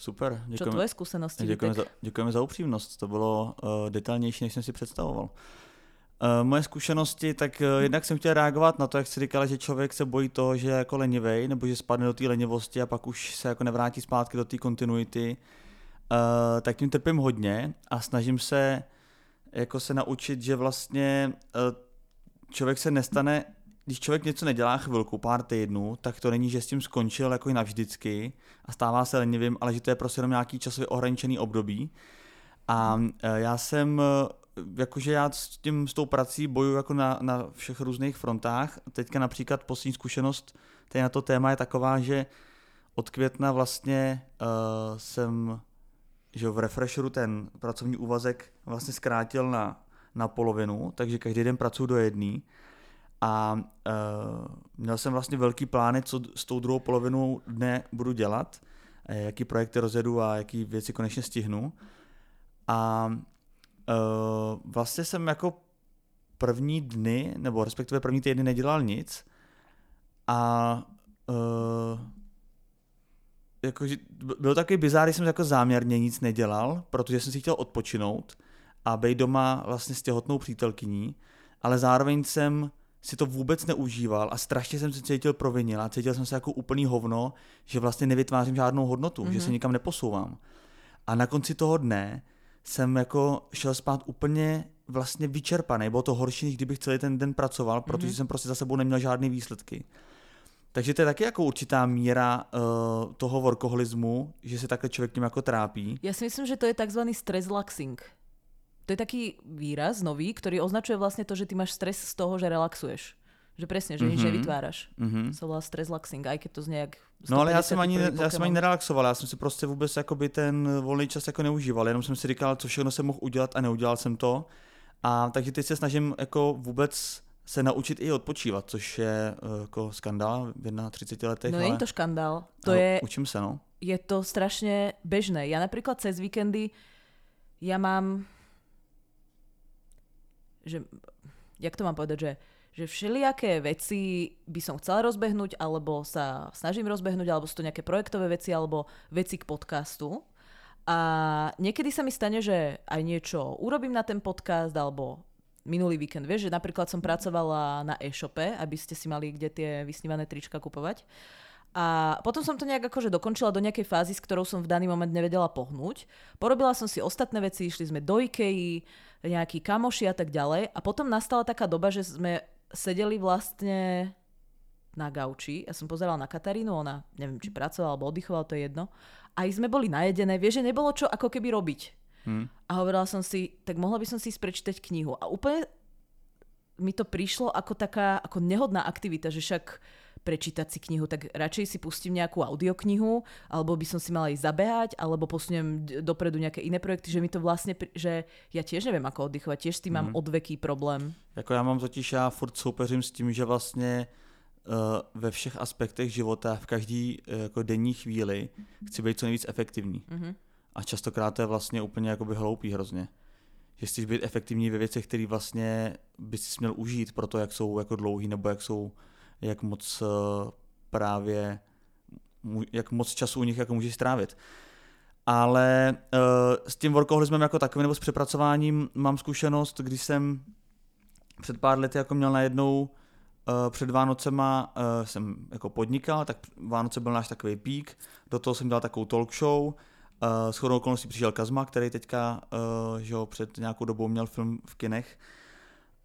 Super. Děkujeme, Čo tvoje skúsenosti? Děkujeme za, děkujeme za upřímnost, to bylo uh, detailnější, než jsem si představoval. Uh, moje zkušenosti, tak uh, jednak jsem chtěl reagovat na to, jak jsi říkala, že člověk se bojí toho, že je jako lenivej, nebo že spadne do té lenivosti a pak už se jako nevrátí zpátky do té kontinuity. Uh, tak tím trpím hodně a snažím se jako se naučit, že vlastně člověk se nestane, když člověk něco nedělá chvilku, pár týdnů, tak to není, že s tím skončil jako i navždycky a stává se lenivým, ale že to je prostě jenom nějaký časově ohraničený období. A já jsem jakože já s, tím, s tou prací bojuju jako na, na všech různých frontách. Teďka například poslední zkušenost tady na to téma je taková, že od května vlastně uh, jsem že v Refresheru ten pracovní úvazek vlastně zkrátil na, na polovinu, takže každý den pracuji do jedný. A uh, měl jsem vlastně velký plány, co s tou druhou polovinou dne budu dělat, jaký projekty rozjedu a jaký věci konečně stihnu. A Uh, vlastně jsem jako první dny, nebo respektive první týdny nedělal nic a uh, jako, bylo takový bizár, že jsem jako záměrně nic nedělal, protože jsem si chtěl odpočinout a být doma vlastně s těhotnou přítelkyní, ale zároveň jsem si to vůbec neužíval a strašně jsem se cítil provinil a cítil jsem se jako úplný hovno, že vlastně nevytvářím žádnou hodnotu, mm-hmm. že se mhm. nikam neposouvám. A na konci toho dne jsem jako šel spát úplně vlastně vyčerpaný. Bylo to horší, než kdybych celý ten den pracoval, mm-hmm. protože jsem prostě za sebou neměl žádné výsledky. Takže to je taky jako určitá míra uh, toho workoholismu, že se takhle člověk tím jako trápí. Já si myslím, že to je takzvaný stress laxing. To je taký výraz nový, ktorý označuje vlastne to, že ty máš stres z toho, že relaxuješ. Že presne, že mm-hmm. nič mhm. nevytváraš. Mm-hmm. To volá stress laxing, aj keď to znie jak No ale já jsem, ani, já jsem ani nerelaxoval, já jsem si prostě vůbec jakoby ten volný čas jako neužíval, jenom jsem si říkal, co všechno jsem mohl udělat a neudělal jsem to. A takže teď se snažím jako vůbec se naučit i odpočívat, což je uh, jako skandál v 31 letech. No ale... je to škandál. To je, učím se, no. Je to strašně bežné. Já například cez víkendy, já mám, že, jak to mám povedať, že že všelijaké veci by som chcela rozbehnúť, alebo sa snažím rozbehnúť, alebo sú to nejaké projektové veci, alebo veci k podcastu. A niekedy sa mi stane, že aj niečo urobím na ten podcast, alebo minulý víkend, vieš, že napríklad som pracovala na e-shope, aby ste si mali kde tie vysnívané trička kupovať. A potom som to nejak akože dokončila do nejakej fázy, s ktorou som v daný moment nevedela pohnúť. Porobila som si ostatné veci, išli sme do Ikei, nejakí kamoši a tak ďalej. A potom nastala taká doba, že sme sedeli vlastne na gauči, ja som pozerala na Katarínu, ona neviem, či pracovala alebo oddychovala, to je jedno. A sme boli najedené, vieš, že nebolo čo ako keby robiť. Hmm. A hovorila som si, tak mohla by som si sprečítať knihu. A úplne mi to prišlo ako taká ako nehodná aktivita, že však prečítať si knihu, tak radšej si pustím nejakú audioknihu, alebo by som si mala ísť zabehať, alebo posuniem dopredu nejaké iné projekty, že mi to vlastne, že ja tiež neviem ako oddychovať, tiež s tým mm. mám mhm. odveký problém. Jako já mám totiž, já furt soupeřím s tím, že vlastně uh, ve všech aspektech života, v každý uh, jako denní chvíli chci být co nejvíc efektivní. Mm-hmm. A častokrát to je vlastně úplně jakoby hloupý hrozně že chceš být efektivní ve věcech, které vlastně bys si měl užít pro to, jak jsou jako dlouhý nebo jak jsou, jak moc uh, právě, jak moc času u nich jako můžeš strávit. Ale uh, s tím workoholismem jako takovým nebo s přepracováním mám zkušenost, když jsem před pár lety jako měl najednou uh, před Vánocema jsem jako podnikal, tak Vánoce byl náš takový pík, do toho jsem dělal takovou talk show, s chodou okolností přišel Kazma, který teďka že ho, před nějakou dobou měl film v kinech.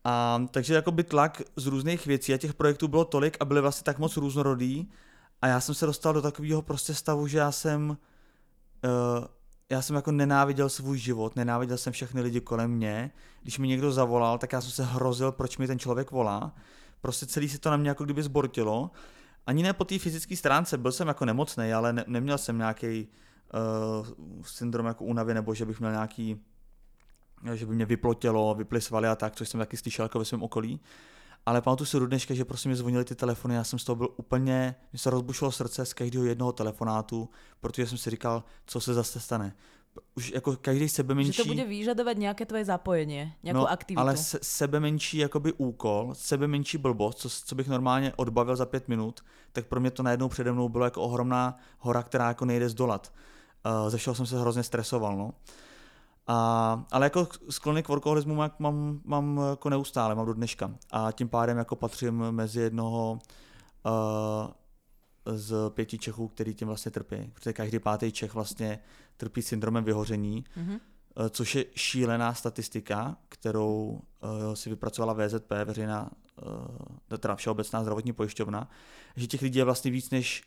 A, takže jako by tlak z různých věcí a těch projektů bylo tolik a byly vlastně tak moc různorodý a já jsem se dostal do takového prostě stavu, že já jsem uh, já jsem jako nenáviděl svůj život, nenáviděl jsem všechny lidi kolem mě. Když mi někdo zavolal, tak já jsem se hrozil, proč mi ten člověk volá. Prostě celý se to na mě jako kdyby zbortilo. Ani ne po té fyzické stránce, byl jsem jako nemocný, ale ne, neměl jsem nějaký uh, syndrom jako únavy, nebo že bych měl nějaký, že by mě vyplotělo, vyply svaly a tak, což jsem taky slyšel jako ve svém okolí. Ale pamatuju si do dneška, že prostě mi zvonili ty telefony, já jsem z toho byl úplně, mi se rozbušilo srdce z každého jednoho telefonátu, protože jsem si říkal, co se zase stane. Už jako každý sebe menší... Že to bude vyžadovat nějaké tvoje zapojení, nějakou no, aktivitu. ale se, sebe menší jakoby úkol, sebe menší blbost, co, co bych normálně odbavil za pět minut, tak pro mě to najednou přede mnou bylo jako ohromná hora, která jako nejde zdolat. Uh, ze všeho jsem se hrozně stresoval, no. A, ale jako sklony k workoholismu mám, mám, mám jako neustále, mám do dneška. A tím pádem jako patřím mezi jednoho uh, z pěti Čechů, který tím vlastně trpí. Protože každý pátý Čech vlastně trpí syndromem vyhoření, mm-hmm. což je šílená statistika, kterou uh, si vypracovala VZP, veřejná, uh, teda Všeobecná zdravotní pojišťovna, že těch lidí je vlastně víc než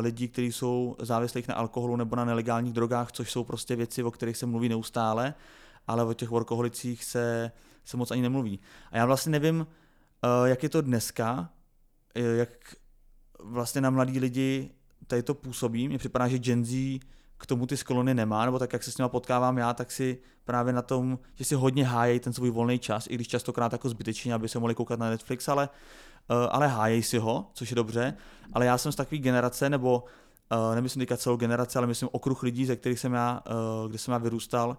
lidí, kteří jsou závislí na alkoholu nebo na nelegálních drogách, což jsou prostě věci, o kterých se mluví neustále, ale o těch workoholicích se, se moc ani nemluví. A já vlastně nevím, uh, jak je to dneska, jak vlastně na mladí lidi tady to působí. Mně připadá, že Gen Z k tomu ty sklony nemá, nebo tak, jak se s nimi potkávám já, tak si právě na tom, že si hodně hájejí ten svůj volný čas, i když častokrát jako zbytečně, aby se mohli koukat na Netflix, ale, uh, ale hájejí si ho, což je dobře. Ale já jsem z takové generace, nebo uh, nemyslím teďka celou generaci, ale myslím okruh lidí, ze kterých jsem já, uh, kde jsem já vyrůstal,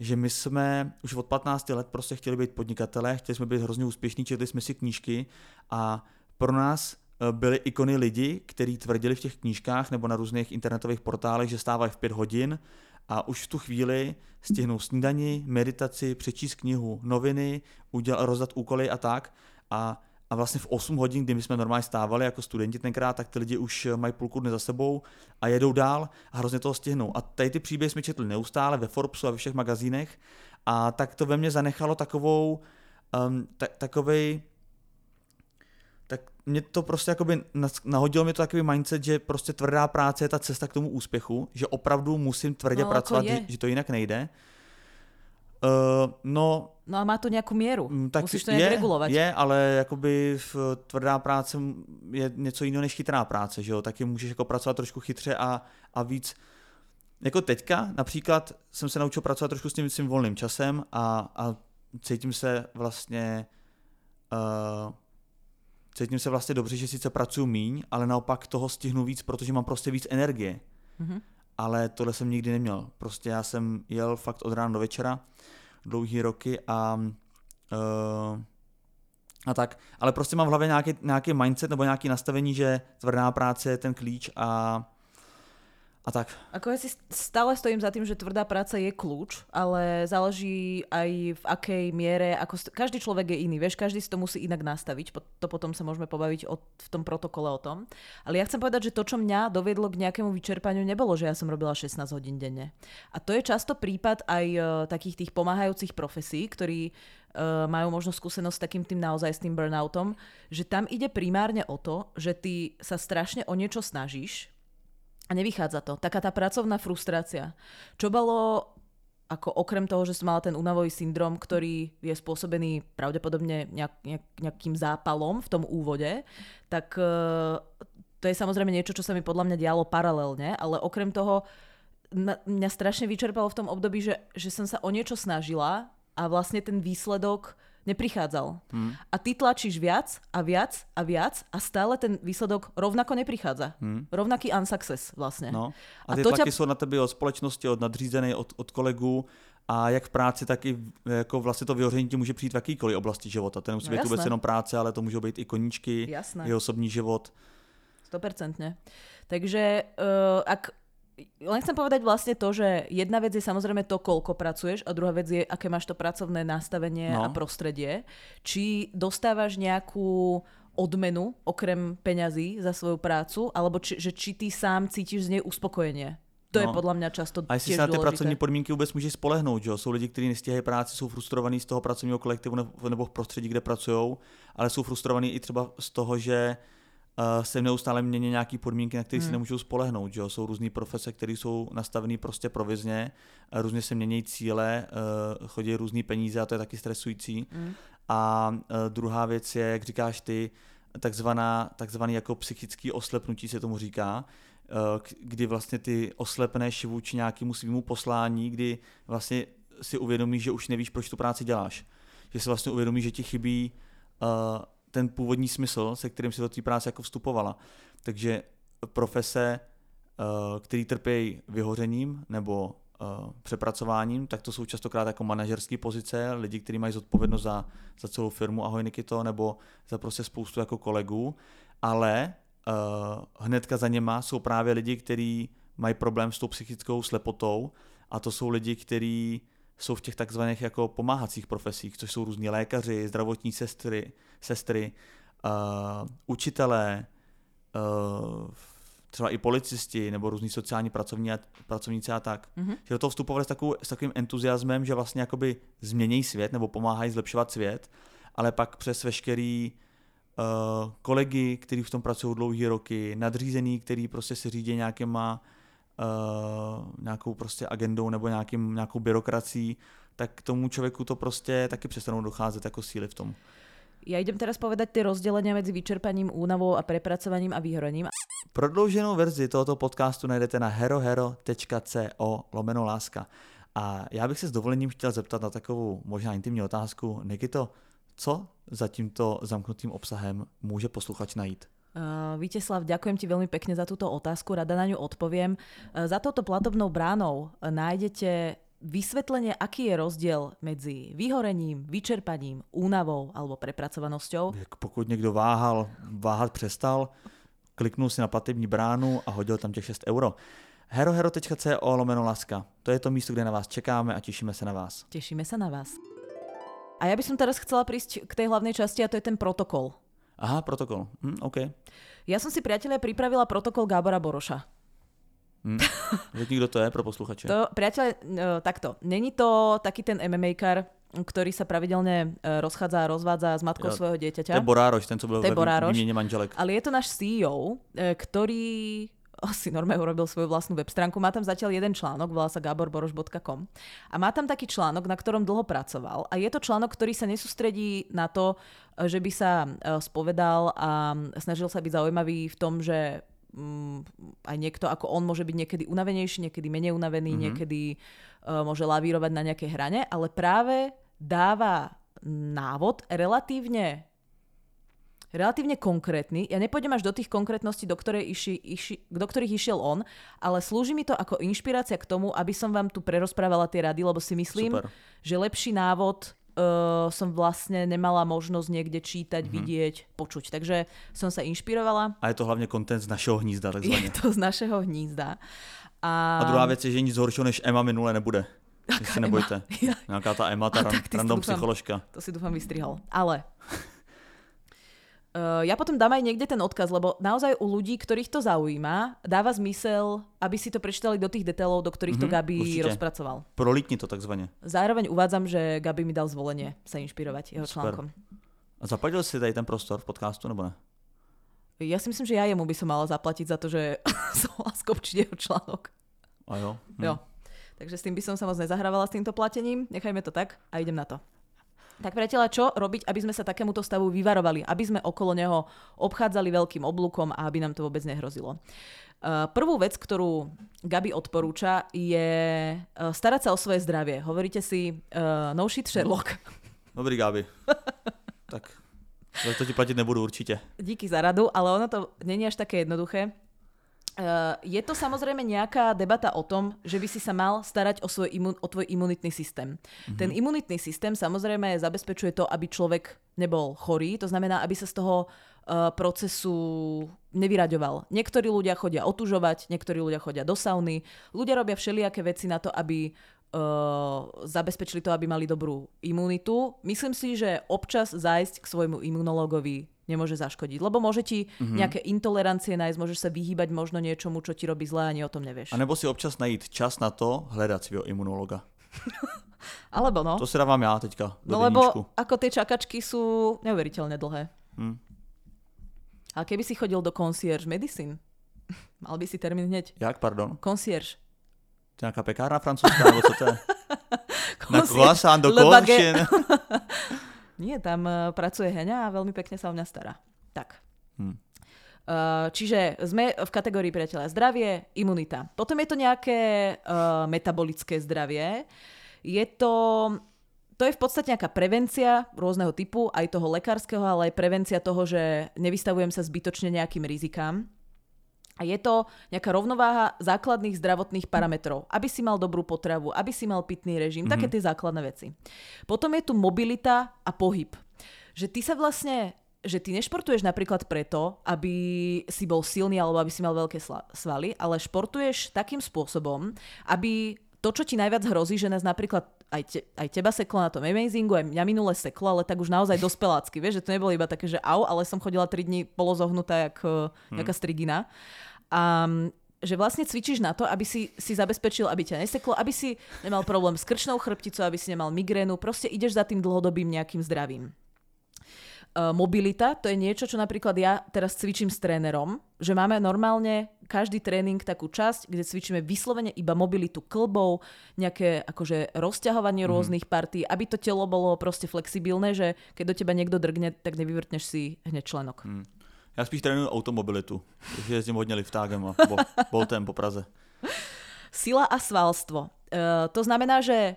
že my jsme už od 15 let prostě chtěli být podnikatelé, chtěli jsme být hrozně úspěšní, četli jsme si knížky a pro nás Eh, byly ikony lidi, kteří tvrdili v těch knížkách nebo na různých internetových portálech, že stávají v pět hodin a už v tu chvíli stihnou snídani, meditaci, přečíst knihu, noviny, udělat, rozdat úkoly a tak. A, a vlastně v 8 hodin, kdy my jsme normálně stávali jako studenti tenkrát, tak ty lidi už mají půlku dne za sebou a jedou dál a hrozně toho stihnou. A tady ty příběhy jsme četli neustále ve Forbesu a ve všech magazínech a tak to ve mně zanechalo takovou, um, ta, takovej, tak mě to prostě jakoby nahodilo mi to takový mindset, že prostě tvrdá práce je ta cesta k tomu úspěchu, že opravdu musím tvrdě no, pracovat, že, že to jinak nejde. Uh, no, no a má to nějakou míru, mm, tak musíš to nějak je, regulovat. Je, ale jakoby v tvrdá práce je něco jiného než chytrá práce, že jo, taky můžeš jako pracovat trošku chytře a, a víc. Jako teďka například jsem se naučil pracovat trošku s tím svým volným časem a, a cítím se vlastně uh, cítím se vlastně dobře, že sice pracuji míň, ale naopak toho stihnu víc, protože mám prostě víc energie. Mm-hmm. Ale tohle jsem nikdy neměl. Prostě já jsem jel fakt od rána do večera dlouhý roky a uh, a tak. Ale prostě mám v hlavě nějaký, nějaký mindset nebo nějaký nastavení, že tvrdá práce je ten klíč a a tak. Ako ja si stále stojím za tým, že tvrdá práca je kľúč, ale záleží aj v akej miere, ako st- každý človek je iný, vieš, každý si to musí inak nastaviť, to potom sa môžeme pobaviť o, v tom protokole o tom. Ale ja chcem povedať, že to, čo mňa doviedlo k nejakému vyčerpaniu, nebolo, že ja som robila 16 hodín denne. A to je často prípad aj uh, takých tých pomáhajúcich profesí, ktorí uh, majú možno skúsenosť s takým tým naozaj s tým burnoutom, že tam ide primárne o to, že ty sa strašne o niečo snažíš, a nevychádza to. Taká tá pracovná frustrácia. Čo bolo ako okrem toho, že som mala ten únavový syndrom, ktorý je spôsobený pravdepodobne nejak, nejak, nejakým zápalom v tom úvode, tak uh, to je samozrejme niečo, čo sa mi podľa mňa dialo paralelne, ale okrem toho mňa strašne vyčerpalo v tom období, že, že som sa o niečo snažila a vlastne ten výsledok neprichádzal. Hmm. A ty tlačíš viac a viac a viac a stále ten výsledok rovnako neprichádza. Hmm. Rovnaký unsuccess vlastne. No. A, a ty to tlaky ťa... sú na tebe od společnosti, od nadřízenej, od, od kolegů A jak v práci, tak i jako vlastně to vyhoření ti může přijít v jakýkoliv oblasti života. To nemusí No být vůbec jenom práce, ale to můžou být i koníčky, Jasné. i osobní život. 100%. Takže uh, ak len chcem povedať vlastne to, že jedna vec je samozrejme to, koľko pracuješ a druhá vec je, aké máš to pracovné nastavenie No. a prostredie. Či dostávaš nejakú odmenu okrem peňazí za svoju prácu, alebo či, že či ty sám cítiš z nej uspokojenie. To je No. podľa mňa často A jestli se na ty dôležité. pracovní podmínky vůbec můžeš spolehnout, že jo? Jsou lidi, kteří nestíhají práci, jsou frustrovaní z toho pracovního kolektivu nebo- v prostředí, kde pracují, ale jsou frustrovaní i třeba z toho, že se neustále mění nějaké podmínky, na které si Hmm. nemůžou spolehnout. Že jo? Jsou různé profese, které jsou nastavené prostě provizně, a různě se mění cíle, uh, chodí různé peníze a to je taky stresující. Mm. A uh, druhá věc je, jak říkáš ty, takzvaná, takzvaný jako psychický oslepnutí se tomu říká, eh, kdy vlastně ty oslepneš vůči nějakému svýmu poslání, kdy vlastně si uvědomíš, že už nevíš, proč tu práci děláš. Že si vlastně uvědomíš, že ti chybí ten původní smysl, se kterým si do té práce jako vstupovala. Takže profese, uh, který trpějí vyhořením nebo uh, přepracováním, tak to jsou častokrát jako manažerské pozice, lidi, kteří mají zodpovědnost za, za celou firmu, ahoj Nikito, nebo za prostě spoustu jako kolegů, ale uh, hnedka za něma jsou právě lidi, kteří mají problém s tou psychickou slepotou a to jsou lidi, kteří jsou v těch takzvaných jako pomáhacích profesích, což jsou různí lékaři, zdravotní sestry, sestry uh, učitelé, uh, třeba i policisti nebo různí sociální pracovní, pracovníci a tak. Mhm. Že do toho vstupovali s, takovou, s takovým entuziasmem, že vlastně jakoby změní svět nebo pomáhají zlepšovat svět, ale pak přes veškerý uh, kolegy, kteří v tom pracují dlouhé roky, nadřízený, který prostě si řídí nějakýma uh, nějakou prostě agendou nebo nějakým, nějakou byrokracií, tak k tomu člověku to prostě taky přestanou docházet jako síly v tom. Ja idem teraz povedať tie rozdelenia medzi vyčerpaním, únavou a prepracovaním a vyhorením. Prodlouženou verzi tohoto podcastu najdete na herohero.co lomeno láska. A já bych se s dovolením chtěl zeptat na takovou možná intimní otázku. Nikito, co za tímto zamknutým obsahem může posluchač najít? Uh, Víteslav, ďakujem ti veľmi pekne za túto otázku, rada na ňu odpoviem. Uh, za touto platobnou bránou nájdete vysvetlenie, aký je rozdiel medzi vyhorením, vyčerpaním, únavou alebo prepracovanosťou. Jak pokud někdo váhal, váhat přestal, kliknul si na platební bránu a hodil tam těch 6 euro. herohero.co lomeno láska. To je to místo, kde na vás čekáme a těšíme se na vás. Tešíme sa na vás. A ja by som teraz chcela prísť k tej hlavnej časti a to je ten protokol. Aha, protokol. Hm, OK. Ja som si, priatelia, pripravila protokol Gábora Boroša. Hm. Řekni, kdo to je pro posluchače. To, priateľe, e, takto. Není to taký ten MMA-kar, ktorý sa pravidelne e, rozchádza a rozvádza s matkou Jo. svojho To je dieťaťa. Borároš, ten, co Borároš. výměně manželek. Ale je to náš CEO, e, ktorý si normálne urobil svoju vlastnú web stránku. Má tam zatiaľ jeden článok, volá sa gaborboroš.com a má tam taký článok, na ktorom dlho pracoval a je to článok, ktorý sa nesústredí na to, e, že by sa e, spovedal a snažil sa byť zaujímavý v tom, že mm, aj niekto ako on môže byť niekedy unavenejší, niekedy menej unavený, Mhm. niekedy uh, môže lavírovať na nejakej hrane, ale práve dáva návod relatívne relatívne konkrétny. Ja nepôjdem až do tých konkrétností, do, iši, iši, do ktorých išiel on, ale slúži mi to ako inšpirácia k tomu, aby som vám tu prerozprávala tie rady, lebo si myslím, Super. že lepší návod uh, som vlastne nemala možnosť niekde čítať, Mhm. mm-hmm. vidieť, počuť. Takže som sa inšpirovala. A je to hlavně content z našeho hnízda, Je takzvaně. to z našeho hnízda. A, A druhá věc je, že nic horšího než Emma minule nebude. Jaká Emma? nebojte. Ja, Nějaká ta Emma, ta A ran, si random dúfam. psycholožka. to si dúfam vystrihol. Ale ja potom dám aj niekde ten odkaz, lebo naozaj u ľudí, ktorých to zaujíma, dáva zmysel, aby si to prečítali do tých detailov, do ktorých to Mhm, Gabi určite. rozpracoval. Prolítni to takzvaně. Zároveň uvádzam, že Gabi mi dal zvolenie sa inšpirovať jeho Super. článkom. A zaplatil si tady ten prostor v podcastu, nebo ne? Ja si myslím, že ja jemu by som mala zaplatiť za to, že som skopčiť jeho článok. A jo? Hm. Jo. Takže s tým by som sa moc nezahrávala s týmto platením. Nechajme to tak a idem na to. Tak priateľa, čo robiť, aby sme sa takémuto stavu vyvarovali? Aby sme okolo neho obchádzali veľkým oblúkom a aby nám to vôbec nehrozilo. Uh, Prvú vec, ktorú Gabi odporúča, je uh, starať sa o svoje zdravie. Hovoríte si uh, no shit Sherlock. Dobrý, Gáby. tak za to ti platit nebudu určitě. Díky za radu, ale ono to není až také jednoduché. Uh, je to samozrejme nejaká debata o tom, že by si sa mal starať o, svoj imun, o tvoj imunitný systém. Mm-hmm. Ten imunitný systém samozrejme zabezpečuje to, aby človek nebol chorý, to znamená, aby sa z toho uh, procesu nevyraďoval. Niektorí ľudia chodia otužovať, niektorí ľudia chodia do sauny, ľudia robia všelijaké veci na to, aby uh, zabezpečili to, aby mali dobrú imunitu. Myslím si, že občas zájsť k svojmu imunologovi nemôže zaškodiť. Lebo môže ti mm-hmm. nejaké intolerancie nájsť, môžeš sa vyhýbať možno niečomu, čo ti robí zle a ani o tom nevieš. A nebo si občas najít čas na to hľadať svého imunologa. Alebo no. To si dávam ja teďka do No lebo ako tie čakačky sú neuveriteľne dlhé. Hmm. A keby si chodil do concierge medicine, mal by si termín hneď. Jak, pardon? Concierge. To je nejaká pekárna francúzska, alebo co to je? Na croissant do Nie, tam uh, pracuje Heňa a veľmi pekne sa o mňa stará. Tak. Hmm. Čiže sme v kategórii priateľa zdravie, imunita. Potom je to nejaké uh, metabolické zdravie. Je to, to je v podstate nejaká prevencia rôzneho typu, aj toho lekárskeho, ale aj prevencia toho, že nevystavujem sa zbytočne nejakým rizikám. A je to nejaká rovnováha základných zdravotných parametrov, aby si mal dobrú potravu, aby si mal pitný režim, mm-hmm. také tie základné veci. Potom je tu mobilita a pohyb. Že ty sa vlastne že ty nešportuješ napríklad preto, aby si bol silný alebo aby si mal veľké svaly, ale športuješ takým spôsobom, aby to, čo ti najviac hrozí, že nás napríklad aj, te, aj teba seklo na tom amazingu, aj mňa minule seklo, ale tak už naozaj dospelácky, vieš, že to nebolo iba také, že au, ale som chodila 3 dní polozohnutá jak eh, nejaká hmm. strigina. A že vlastne cvičíš na to, aby si, si zabezpečil, aby ťa neseklo, aby si nemal problém s krčnou chrbticou, aby si nemal migrénu, proste ideš za tým dlhodobým nejakým zdravím. Uh, mobilita, to je niečo, čo napríklad ja teraz cvičím s trénerom, že máme normálne každý tréning takú časť, kde cvičíme vyslovene iba mobilitu klbov, nejaké akože rozťahovanie mm. rôznych partí, aby to telo bolo proste flexibilné, že keď do teba niekto drgne, tak nevyvrtneš si hneď členok. Mm. Já spíš trénuju automobilitu, takže jezdím hodně liftágem a bo, boltem po Praze. Sila a svalstvo. Uh, to znamená, že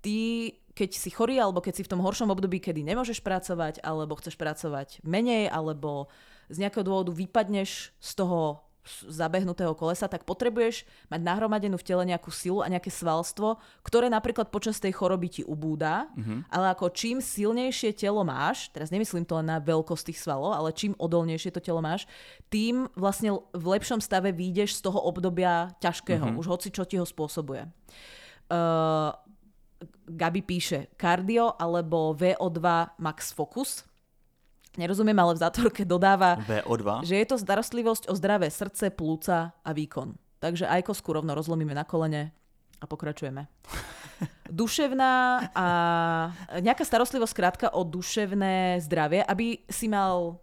ty, keď si chorý, alebo keď si v tom horšom období, kedy nemôžeš pracovať, alebo chceš pracovať menej, alebo z nejakého dôvodu vypadneš z toho zabehnutého kolesa, tak potrebuješ mať nahromadenú v tele nejakú silu a nejaké svalstvo, ktoré napríklad počas tej choroby ti ubúda, mm-hmm. ale ako čím silnejšie telo máš, teraz nemyslím to len na veľkosť tých svalov, ale čím odolnejšie to telo máš, tým vlastne v lepšom stave výjdeš z toho obdobia ťažkého, mm-hmm. už hoci čo ti ho spôsobuje. Uh, Gabi píše kardio alebo VO2 max focus nerozumiem, ale v zátvorke dodáva, VO2. že je to starostlivosť o zdravé srdce, plúca a výkon. Takže aj kosku rovno rozlomíme na kolene a pokračujeme. Duševná a nejaká starostlivosť krátka o duševné zdravie, aby si mal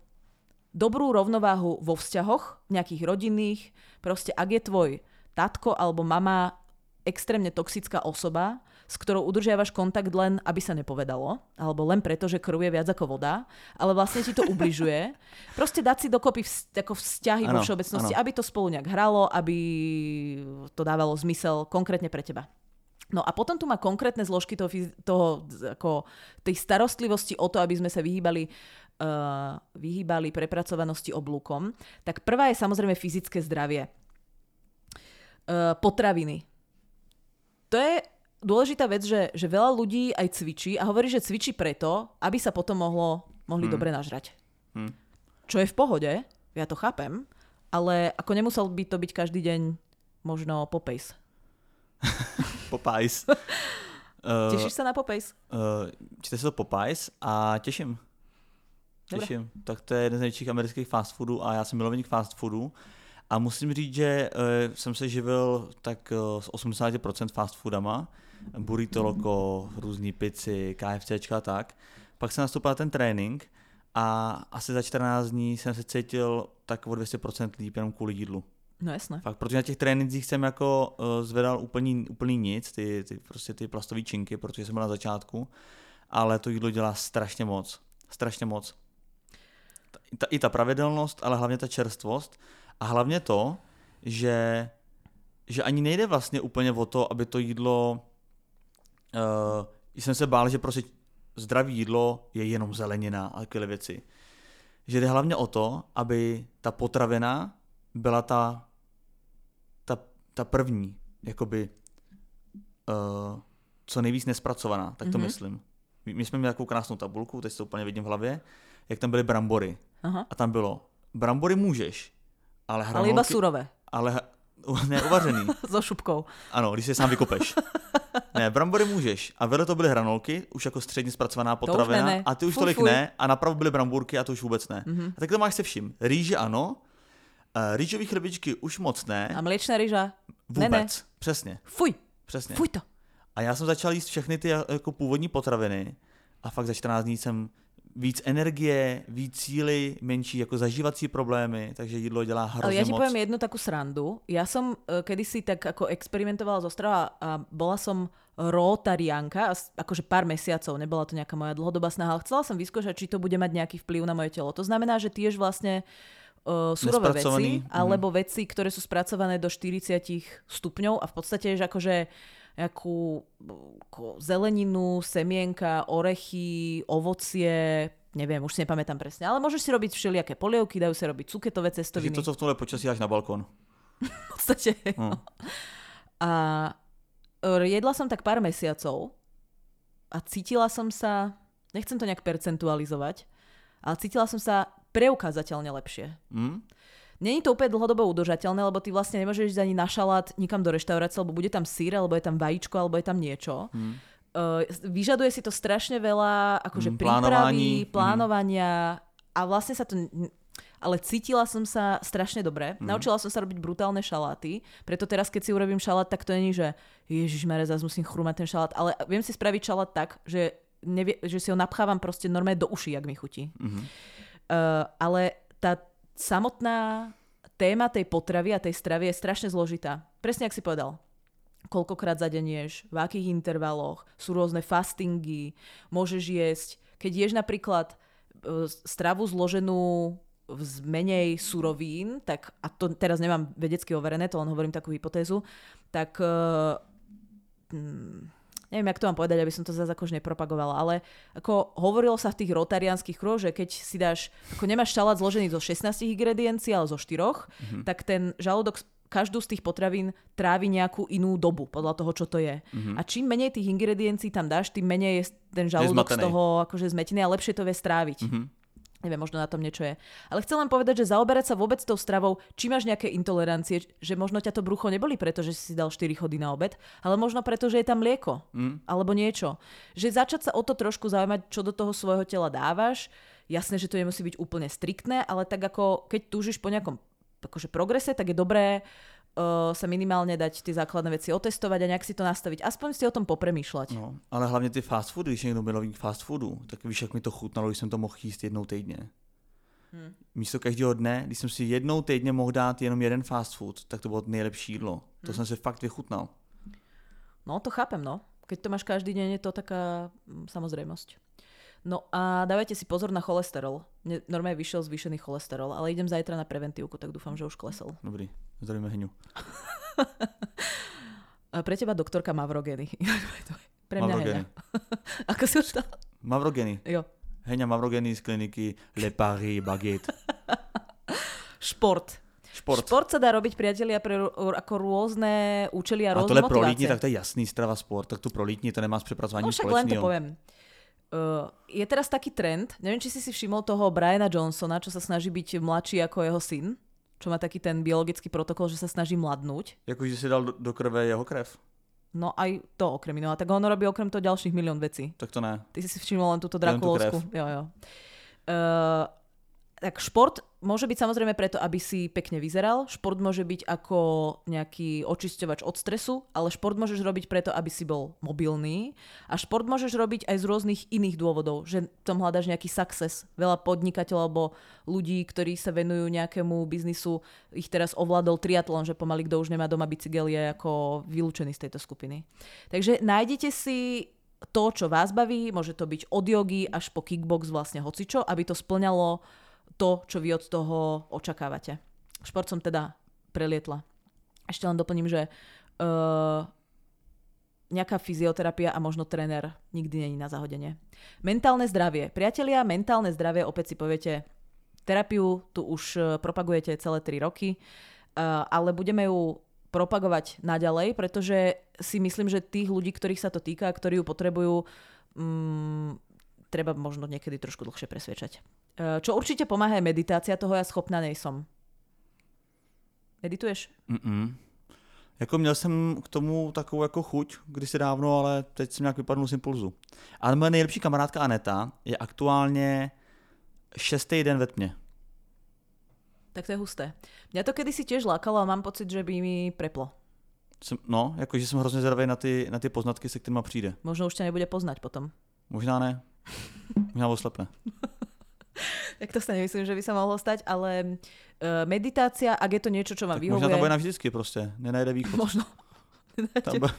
dobrú rovnováhu vo vzťahoch, nejakých rodinných, proste ak je tvoj tatko alebo mama extrémne toxická osoba, s ktorou udržiavaš kontakt len, aby sa nepovedalo, alebo len preto, že krv je viac ako voda, ale vlastne ti to ubližuje. Proste dať si dokopy vz, ako vzťahy ano, vo všeobecnosti, ano. aby to spolu nejak hralo, aby to dávalo zmysel konkrétne pre teba. No a potom tu má konkrétne zložky toho, toho ako tej starostlivosti o to, aby sme sa vyhýbali, uh, vyhýbali prepracovanosti oblúkom. Tak prvá je samozrejme fyzické zdravie. Uh, potraviny. To je dôležitá vec, že, že veľa ľudí aj cvičí a hovorí, že cvičí preto, aby sa potom mohlo, mohli hmm. dobre nažrať. Hmm. Čo je v pohode, ja to chápem, ale ako nemusel by to byť každý deň možno Popeyes. Popeyes. uh, Tešíš sa na Popeyes? Uh, číte sa to Popeyes a teším. Teším. Dobre. Tak to je jeden z největších amerických fast foodů a já jsem milovník fast foodů. A musím říct, že uh, jsem se živil tak uh, s 80% fast foodama burrito loco, různý pici, KFCčka a tak. Pak jsem nastoupil ten trénink a asi za 14 dní jsem se cítil tak o 200% líp jenom kvůli jídlu. No jasné. Fakt, protože na těch trénincích jsem jako uh, zvedal úplný, úplný nic, ty, ty, prostě ty plastové činky, protože jsem byl na začátku, ale to jídlo dělá strašně moc. Strašně moc. Ta, I ta pravidelnost, ale hlavně ta čerstvost a hlavně to, že, že ani nejde vlastně úplně o to, aby to jídlo uh, jsem se bál, že prostě zdravé jídlo je jenom zelenina a takové věci. Že jde hlavně o to, aby ta potravina byla ta ta první, jakoby uh, co nejvíc nespracovaná, tak to mm-hmm. myslím. My, my jsme měli takovou krásnou tabulku, teď to úplně vidím v hlavě, jak tam byly brambory. Aha. A tam bylo, brambory můžeš, ale hranolky... Ale iba surové. Ale ne, uvařený. so šupkou. Ano, když si sám vykopeš. ne, brambory můžeš. A vedle to byly hranolky, už jako středně zpracovaná potravina. To ne, ne. A ty už fuj, tolik fuj. ne. A napravo byly bramburky a to už vůbec ne. Mm-hmm. A tak to máš se vším. Rýže ano, uh, rýžový chlebičky už moc ne. A mléčná rýža? Vůbec, ne, ne. přesně. Fuj. Přesně. Fuj to. A já jsem začal jíst všechny ty jako původní potraviny a fakt za 14 dní jsem víc energie, víc síly, menší jako zažívací problémy, takže jídlo dělá hrozně Ale ja ti moc. poviem jednu takú srandu. Ja som uh, kedysi tak ako experimentovala zo strava a bola som rotarianka, akože pár mesiacov, nebola to nejaká moja dlhodobá snaha, ale chcela som vyskúšať, či to bude mať nejaký vplyv na moje telo. To znamená, že tiež vlastne uh, surové veci, mhm. alebo mm. veci, ktoré sú spracované do 40 stupňov a v podstate, že akože nejakú zeleninu, semienka, orechy, ovocie, neviem, už si nepamätám presne, ale môžeš si robiť všelijaké polievky, dajú sa robiť cuketové cestoviny. Takže to, co v tomhle počasí až na balkón. v podstate, hmm. A e, jedla som tak pár mesiacov a cítila som sa, nechcem to nejak percentualizovať, ale cítila som sa preukázateľne lepšie. Mm. Není to úplne dlhodobo udržateľné, lebo ty vlastne nemôžeš ísť ani na šalát nikam do reštaurácie, lebo bude tam sír, alebo je tam vajíčko, alebo je tam niečo. Hmm. Uh, vyžaduje si to strašne veľa akože hmm, prípravy, plánovania a vlastne sa to ale cítila som sa strašne dobre. Mm. Naučila som sa robiť brutálne šaláty, preto teraz, keď si urobím šalát, tak to není, že Ježiš zase musím chrumať ten šalát, ale viem si spraviť šalát tak, že, nevie, že si ho napchávam proste normálne do uší, ak mi chutí. Mm-hmm. Uh, ale tá samotná téma tej potravy a tej stravy je strašne zložitá. Presne ak si povedal. Koľkokrát za deň ješ, v akých intervaloch, sú rôzne fastingy, môžeš jesť. Keď ješ napríklad e, stravu zloženú z menej surovín, tak, a to teraz nemám vedecky overené, to len hovorím takú hypotézu, tak uh, neviem, jak to mám povedať, aby som to zase akož nepropagovala, ale ako hovorilo sa v tých rotarianských kruhoch, že keď si dáš, ako nemáš šalát zložený zo 16 ingrediencií, ale zo 4, mm-hmm. tak ten žalúdok každú z tých potravín trávi nejakú inú dobu, podľa toho, čo to je. Mm-hmm. A čím menej tých ingrediencií tam dáš, tým menej je ten žalúdok z toho akože zmetený a lepšie to vie stráviť. Mm-hmm. Neviem, možno na tom niečo je. Ale chcem len povedať, že zaoberať sa vôbec tou stravou, či máš nejaké intolerancie, že možno ťa to brucho neboli preto, že si dal 4 chody na obed, ale možno preto, že je tam mlieko. Mm. Alebo niečo. Že začať sa o to trošku zaujímať, čo do toho svojho tela dávaš. Jasné, že to nemusí byť úplne striktné, ale tak ako keď túžiš po nejakom akože progrese, tak je dobré uh, sa minimálne dať ty základné veci otestovať a nejak si to nastaviť. Aspoň si o tom popremýšľať. No, ale hlavně ty fast foody, když někdo milovník fast foodu, tak víš, jak mi to chutnalo, když jsem to mohl jíst jednou týdně. Hmm. Místo každého dne, když jsem si jednou týdně mohl dát jenom jeden fast food, tak to bylo nejlepší jídlo. To hmm. jsem si fakt vychutnal. No, to chápem, no. Keď to máš každý deň, je to taká mm, samozrejmosť. No a dávajte si pozor na cholesterol. Normálne vyšiel zvýšený cholesterol, ale idem zajtra na preventívku, tak dúfam, že už klesol. Dobrý, zdravíme Hňu. Pre teba doktorka Mavrogeny. Pre mňa Mavrogeny. Ako si už to? Mavrogeny. Jo. Heňa Mavrogeny z kliniky Le Paris Baguette. Šport. Šport. Šport sa dá robiť, priatelia, pre ako rôzne účely a, a rôzne tohle pro lítni, tak to je jasný strava sport, tak tu pro lítni to nemá s prepracovaním no, však len to poviem. Uh, je teraz taký trend, neviem, či si si všimol toho Briana Johnsona, čo sa snaží byť mladší ako jeho syn, čo má taký ten biologický protokol, že sa snaží mladnúť. Jakože si dal do, do krve jeho krev? No aj to okrem iného. A tak on robí okrem toho ďalších milión vecí. Tak to ne. Ty si si všimol len túto Drakulovskú. Jo, jo. Uh, tak šport môže byť samozrejme preto, aby si pekne vyzeral. Šport môže byť ako nejaký očisťovač od stresu, ale šport môžeš robiť preto, aby si bol mobilný. A šport môžeš robiť aj z rôznych iných dôvodov, že tom hľadaš nejaký success. Veľa podnikateľov alebo ľudí, ktorí sa venujú nejakému biznisu, ich teraz ovládol triatlon, že pomaly kto už nemá doma bicykel je ako vylúčený z tejto skupiny. Takže nájdete si to, čo vás baví, môže to byť od jogy až po kickbox vlastne hocičo, aby to splňalo to, čo vy od toho očakávate. Šport som teda prelietla. Ešte len doplním, že uh, nejaká fyzioterapia a možno tréner nikdy není na zahodenie. Mentálne zdravie. Priatelia, mentálne zdravie, opäť si poviete, terapiu tu už uh, propagujete celé 3 roky, uh, ale budeme ju propagovať naďalej, pretože si myslím, že tých ľudí, ktorých sa to týka, ktorí ju potrebujú, mm, treba možno niekedy trošku dlhšie presviečať. E, čo určite pomáha je meditácia, toho ja schopná nejsom. Medituješ? Mm-mm. Jako měl jsem k tomu takovou jako chuť kdysi dávno, ale teď jsem nějak vypadnul z impulzu. Ale moje nejlepší kamarádka Aneta je aktuálně šestý den ve tmě. Tak to je husté. Mňa to kedysi tiež lákalo a mám pocit, že by mi preplo. Jsem, no, jakože jsem hrozně zvědavý na ty, na ty poznatky, se kterými přijde. Možno už ťa nebude poznať potom. Možná ne. Možná oslepne. tak to sa nemyslím, že by sa mohlo stať, ale uh, meditácia, ak je to niečo, čo vám Tak vyhovuje... možná tam bude navždycky prostě. Nenajde východ. Možno. Tam, bu-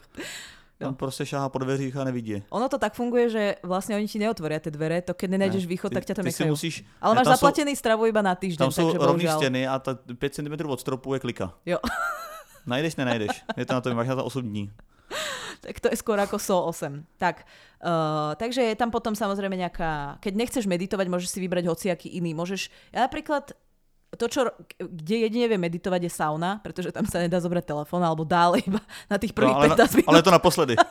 tam prostě šáhá po dveřích a nevidí. Ono to tak funguje, že vlastne oni ti neotvoria tie dvere, to keď nenájdeš Ne, východ, ty, tak ťa tam nechajú. musíš, Ale máš zaplatený stravu iba na týždeň, Tam jsou takže rovné bohužiaľ. stěny a ta 5 cm od stropu je klika. Jo. Najdeš, nenajdeš. Je to na to, máš na to 8 dní. tak to je skôr ako SO 8. Tak, uh, takže je tam potom samozrejme nejaká... Keď nechceš meditovať, môžeš si vybrať hociaký iný. Môžeš... Ja napríklad to, čo, kde jedine vie meditovať, je sauna, pretože tam sa nedá zobrať telefón, alebo dá, ale iba na tých prvých No, ale, 15 na, minút. ale to naposledy.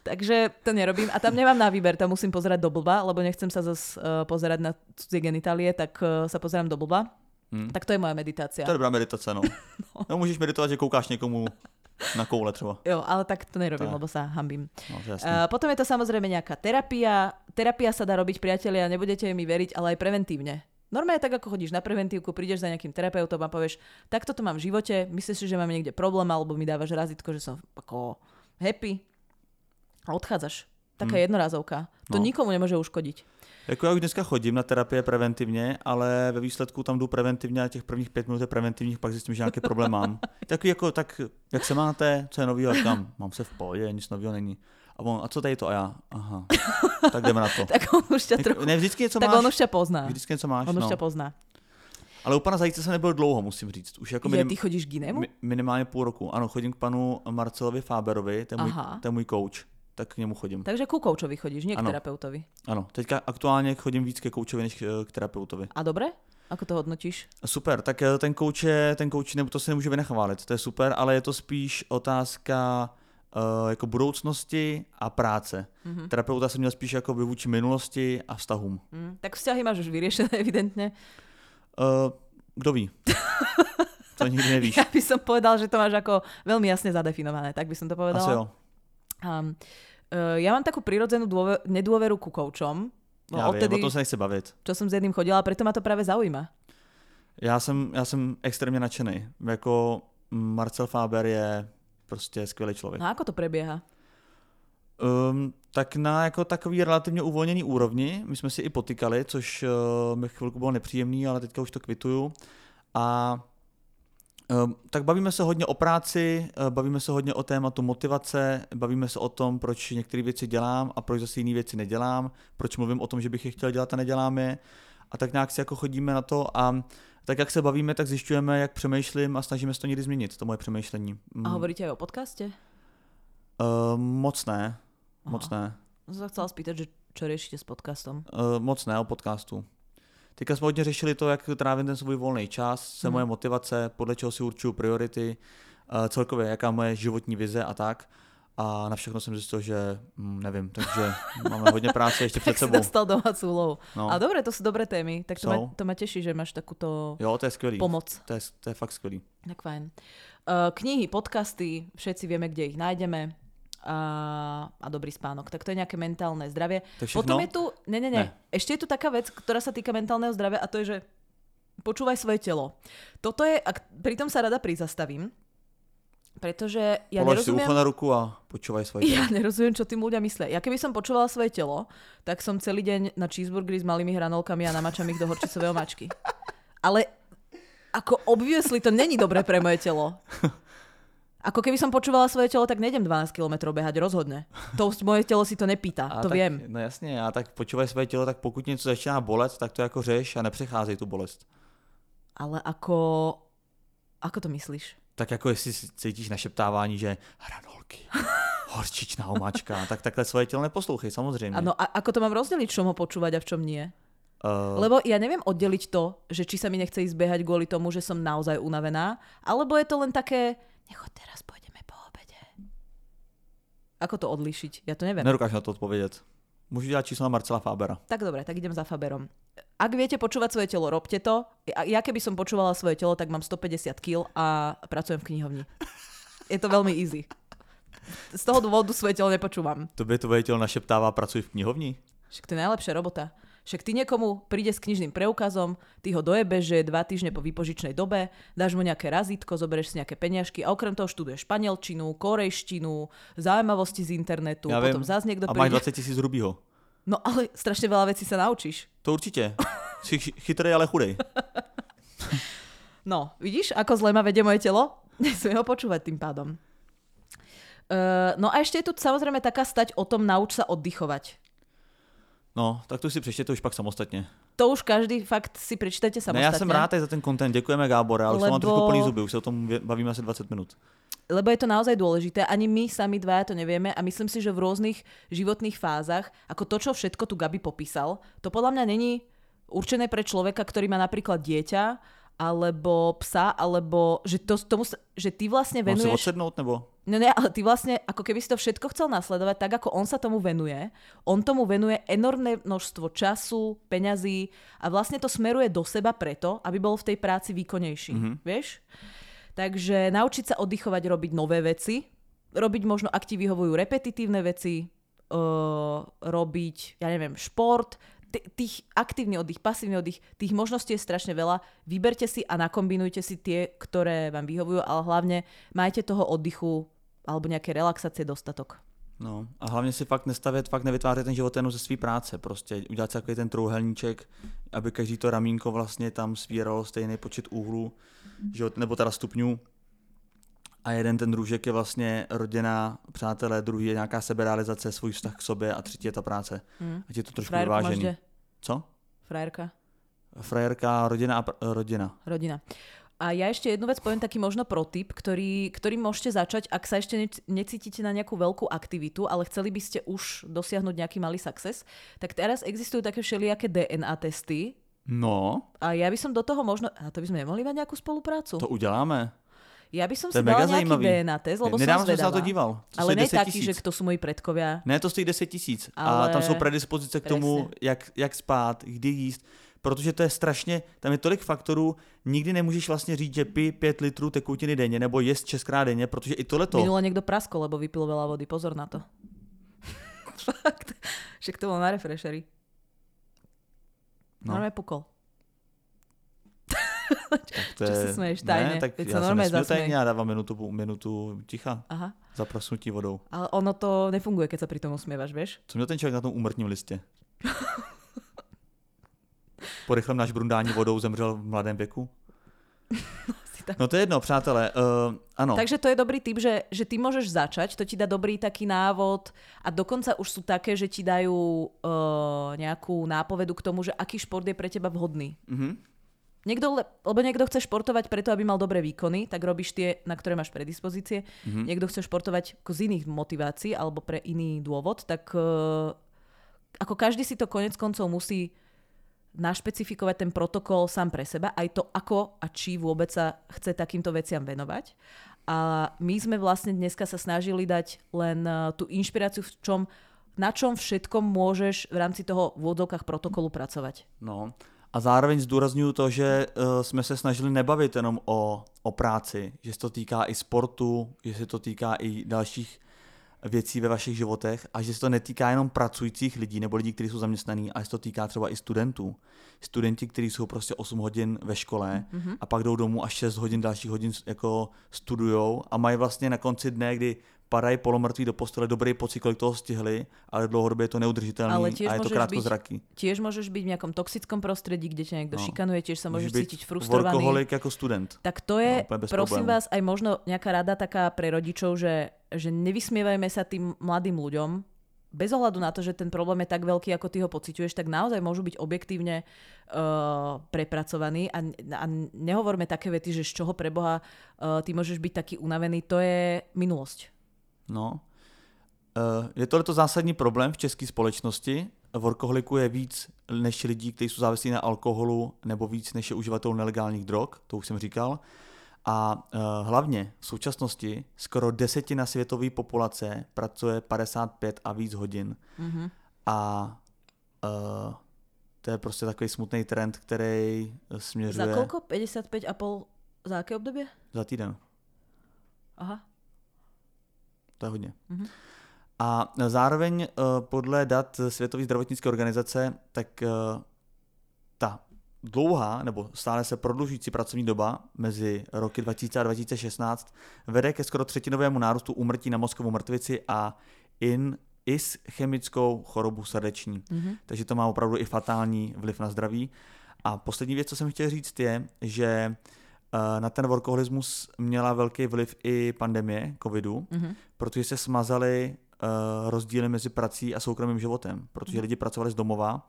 Takže to nerobím. A tam nemám na výber, tam musím pozerať do blba, lebo nechcem sa zase uh, pozerať na cudzie genitálie, tak uh, sa pozerám do blba. Hmm. Tak to je moja meditácia. To je dobrá meditace, no. no. můžeš meditovat, že koukáš někomu na koule třeba. Jo, ale tak to nerobím, To je- lebo sa hambím. No. Uh, potom je to samozrejme nejaká terapia. Terapia sa dá robiť, priatelia, nebudete mi veriť, ale aj preventívne. Normálne tak, ako chodíš na preventívku, prídeš za nejakým terapeutom a povieš, takto to mám v živote, myslíš si, že mám niekde problém, alebo mi dávaš razítko, že som ako happy a odchádzaš. Taká Hmm. jednorázovka. To No. nikomu nemôže uškodiť. Jako já už dneska chodím na terapie preventivně, ale ve výsledku tam jdu preventivně a těch prvních pět minut je preventivních, pak zjistím, že nějaký problém mám. Takový jako, tak jak se máte, co je novýho, říkám, mám se v pohodě, nic nového není. A on, a co tady to? A já, aha, tak jdeme na to. Tak on už Jak, trochu... ne, vždycky něco Tak máš, on už ťa pozná. vždycky něco máš, On už no. ťa pozná. Ale u pana Zajíce jsem nebyl dlouho, musím říct. Už jako Je, minim, ty chodíš k inému? mi, minimálně půl roku. Ano, chodím k panu Marcelovi Fáberovi, to je můj, to je můj coach, tak k němu chodím. Takže ku koučovi chodíš, nie k Ano. terapeutovi. Ano, teďka aktuálně chodím víc ke koučovi než k, k terapeutovi. A dobre? Ako to hodnotíš? Super, tak eh, ten coach je, ten nebo to si nemůže vynechválit, to je super, ale je to spíš otázka uh, jako budoucnosti a práce. Mhm. Terapeuta jsem měl spíš jako vůči minulosti a vztahům. Mm, tak vzťahy máš už vyriešené, evidentne. Uh, kdo ví? to nikdy nevíš. Ja by som povedal, že to máš ako veľmi jasne zadefinované, tak by som to povedala. Asi jo. Um, uh, ja mám takú prirodzenú dôve- nedôveru ku koučom, no, Já vím, odtedy, o tom se nechci bavit. čo som s jedným chodila, preto ma to práve zaujíma. Já jsem, já jsem extrémně nadšený. Jako Marcel Faber je prostě skvělý člověk. No ako to prebieha? Um, tak na jako takový relativně uvolněný úrovni, my jsme si i potykali, což uh, mi chvilku bylo nepříjemný, ale teďka už to kvituju. A tak bavíme se hodně o práci, uh, bavíme se hodně o tématu motivace, bavíme se o tom, proč některé věci dělám a proč zase jiné věci nedělám, proč mluvím o tom, že bych je chtěl dělat a nedělám je. A tak nějak si jako chodíme na to a tak jak se bavíme, tak zjišťujeme, jak přemýšlím a snažíme se to někdy změnit, to moje přemýšlení. Mm, A hovoríte aj o podcaste? uh, moc ne, moc Aha. ne. Som sa chcela spýtať, že čo riešite s podcastom? Uh, moc ne o podcastu. Teďka jsme hodně řešili to, jak trávím ten svůj volný čas, se Mhm. moje motivace, podle čeho si určuju priority, uh, celkově jaká moje životní vize a tak. A na všechno jsem zjistil, že hm, nevím, takže máme hodně práce ještě před Tak sebou. dostal domácu úlohu. No. A dobre, to sú dobré témy, tak to ma, Jsou. to ma teší, že máš takúto Jo, to je skvělý. pomoc. To je, to je fakt skvělý. Tak fajn. Uh, knihy, podcasty, všetci vieme, kde ich nájdeme. A, a dobrý spánok. Tak to je nejaké mentálne zdravie. To je? Potom je tu, ne, ne, ne, Ne. ešte je tu taká vec, ktorá sa týka mentálneho zdravia a to je, že počúvaj svoje telo. Toto je, a pritom sa rada prizastavím, pretože ja Polož si nerozumiem... ucho na ruku a počúvaj svoje Ja telo. nerozumiem, čo tým ľudia myslia. Ja keby som počúvala svoje telo, tak som celý deň na cheeseburgery s malými hranolkami a namačam ich do horčicového mačky. Ale ako obviously to není dobré pre moje telo. Ako keby som počúvala svoje telo, tak nejdem 12 km behať, rozhodne. To moje telo si to nepýta, A to tak, viem. No jasně, a tak počúvaj svoje tělo, tak pokud něco začíná bolet, tak to jako řeš a nepřecházej tu bolest. Ale ako... Ako to myslíš? Tak jako jestli si cítíš našeptávání, že hranolky, horčičná omáčka, tak takhle svoje tělo neposlouchej, samozřejmě. Ano, a ako to mám rozdeliť, čom ho počúvať a v čom nie? Uh, Lebo ja neviem oddeliť to, že či sa mi nechce ísť behať kvôli tomu, že som naozaj unavená, alebo je to len také, nechoď teraz, pôjdeme po obede. Ako to odlišiť? Ja to neviem. nedokážu na to odpovědět. Můžu dělat číslo na Marcela Fábera. Tak dobre, tak idem za Faberom. Ak viete počúvať svoje telo, robte to. Ja- keby som počúvala svoje telo, tak mám 150 kg a pracujem v knihovni. Je to veľmi easy. Z toho dôvodu svoje telo nepočúvam. Tobě tvoje tělo našeptává, pracuji v knihovni? Však to je najlepšia robota. Však ty niekomu príde s knižným preukazom, ty ho dojebeš, že je dva týždne po výpožičnej dobe, dáš mu nejaké razítko, zoberieš si nejaké peňažky a okrem toho študuješ španielčinu, korejštinu, zaujímavosti z internetu, Já potom vím. zás niekto A máš príde. 20 tisíc hrubýho. No ale strašne veľa vecí sa naučíš. To určitě. Jsi chy- chytrý, ale chudej. No, vidíš, ako zle ma vedie moje telo? Nesmiem ho počúvať tým pádom. Uh, no a ešte je tu samozrejme taká stať o tom nauč sa oddychovať. No, tak to si přečtěte už pak samostatně. To už každý fakt si prečítajte Ne, samostatne. já jsem rád tady za ten content, děkujeme Gábore, ale už Lebo... mám Lebo- trošku plný zuby, už se o tom bavíme asi 20 minut. lebo je to naozaj dôležité. Ani my sami dvaja to nevieme a myslím si, že v rôznych životných fázach, ako to, čo všetko tu Gabi popísal, to podľa mňa není určené pre človeka, ktorý má napríklad dieťa, alebo psa, alebo že, to, tomu, že ty vlastne Mám si venuješ... odsednout nebo? No ne, ale ty vlastne, ako keby si to všetko chcel nasledovať, tak ako on sa tomu venuje, on tomu venuje enormné množstvo času, peňazí a vlastne to smeruje do seba preto, aby bol v tej práci výkonnejší. Mm-hmm. Vieš? Takže naučiť sa oddychovať, robiť nové veci, robiť možno, ak ti vyhovujú repetitívne veci, uh, robiť, ja neviem, šport, t- tých aktívny oddych, pasívny oddych, tých možností je strašne veľa. Vyberte si a nakombinujte si tie, ktoré vám vyhovujú, ale hlavne majte toho oddychu alebo nejaké relaxácie dostatok. No a hlavně si fakt nestavět, fakt nevytvářet ten život jenom ze své práce, prostě udělat si takový ten trouhelníček, aby každý to ramínko vlastně tam svíralo stejný počet úhlů, jo, nebo teda stupňů. A jeden ten družek je vlastně rodina, přátelé, druhý je nějaká seberealizace, svůj vztah k sobě a třetí je ta práce. Hmm. Ať je to trošku Frajerku vyvážený. Co? Frajerka? Frajerka, rodina a pr- rodina. Rodina. A ja ešte jednu vec poviem, taký možno protip, ktorý, ktorý môžete začať, ak sa ešte nec- necítite na nejakú veľkú aktivitu, ale chceli by ste už dosiahnuť nejaký malý success, tak teraz existujú také všelijaké DNA testy, No, a ja by som do toho možno... A to by sme nemohli mať nejakú spoluprácu? to uděláme. Ja by som To si dala nejaký zajímavý. DNA test, lebo Nedávno som na zvedavá. to díval. To Ale ne 10 taký, tisíc. že kto sú moji predkovia. Ne, to stojí 10 tisíc. A Ale- tam jsou predispozice k tomu, jak, jak spát, kdy jíst. Protože to je strašně, tam je tolik faktorů, nikdy nemůžeš vlastně říct, že pij 5 litrů tekutiny denně nebo jest 6 krát denně, protože i tohleto, Minule niekto praskol, lebo vypil veľa vody. Pozor na to. Fakt. Však to bolo na refresheri. No. No. Normálne pukol. to čo sa smeješ tajne? Ne, tak Veď já sa tajně, já dávám minutu, minutu ticha Aha. za vodou. Ale ono to nefunguje, keď sa pri tom usmievaš, vieš? Co měl ten člověk na tom úmrtním listě? Po rychlém náš brundání vodou zemřel v mladém věku? No to je jedno, přátelé. Uh, ano. Takže to je dobrý tip, že, že ty môžeš začať, to ti dá dobrý taký návod a dokonca už sú také, že ti dajú uh, nejakú nápovedu k tomu, že aký šport je pre teba vhodný. Mhm. Niekto, le- lebo niekto chce športovať preto, aby mal dobré výkony, tak robíš tie, na ktoré máš predispozície. Mm-hmm. Niekto chce športovať z iných motivácií alebo pre iný dôvod, tak uh, ako každý si to konec koncov musí našpecifikovať ten protokol sám pre seba, aj to ako a či vôbec sa chce takýmto veciam venovať. A my sme vlastne dneska sa snažili dať len uh, tú inšpiráciu v čom, na čom všetkom môžeš v rámci toho v úvodzovkách protokolu pracovať. No. A zároveň zdůraznuju to, že uh, jsme se snažili nebavit jenom o, o práci, že se to týká i sportu, že se to týká i dalších věcí ve vašich životech a že se to netýká jenom pracujících lidí nebo lidí, kteří jsou zaměstnaní, ale se to týká třeba i studentů. Studenti, kteří jsou prostě 8 hodin ve škole mm-hmm. a pak jdou domů a 6 hodin dalších hodin jako studujou a mají vlastně na konci dne, kdy padají polomrtví do postele, dobrý pocit, kolik toho stihli, ale dlouhodobě je to neudržitelné Ale a je to môžeš krátkozraký. Tiež môžeš byť v nejakom toxickom prostredí, kde ťa niekto No. šikanuje, tiež sa môžeš Můžeš být cítiť frustrovaný. workoholik jako student. Tak to je, No, prosím problému. vás, aj možno nejaká rada taká pre rodičov, že, že nevysmievajme sa tým mladým ľuďom, bez ohľadu na to, že ten problém je tak veľký, ako ty ho pociťuješ, tak naozaj môžu byť objektívne uh, prepracovaní a, a nehovorme také vety, že z čoho preboha uh, ty môžeš byť taký unavený, to je minulosť. No. Eh, Je tohleto zásadní problém v české společnosti workoholiků je víc než lidí, kteří jsou závislí na alkoholu, nebo víc než je uživatelů nelegálních drog, to už jsem říkal. A uh, hlavně v současnosti skoro desetina světové populace pracuje 55 a víc hodin. Mhm. A uh, to je prostě takový smutný trend, který směřuje Za koľko? 55,5 za aké obdobie? za týden. Aha. To je hodně. Mhm. A zároveň eh, podle dat Světové zdravotnické organizace, tak eh, ta dlouhá nebo stále se prodlužující pracovní doba mezi roky 2000 a 2016 vede ke skoro třetinovému nárůstu úmrtí na mozkovou mrtvici a in ischemickou chorobu srdeční. Mhm. Takže to má opravdu i fatální vliv na zdraví. A poslední věc, co jsem chtěl říct, je, že eh, na ten workoholismus měla velký vliv i pandemie covidu, Mhm. protože se smazaly uh, rozdíly mezi prací a soukromým životem, protože Mhm. lidi pracovali z domova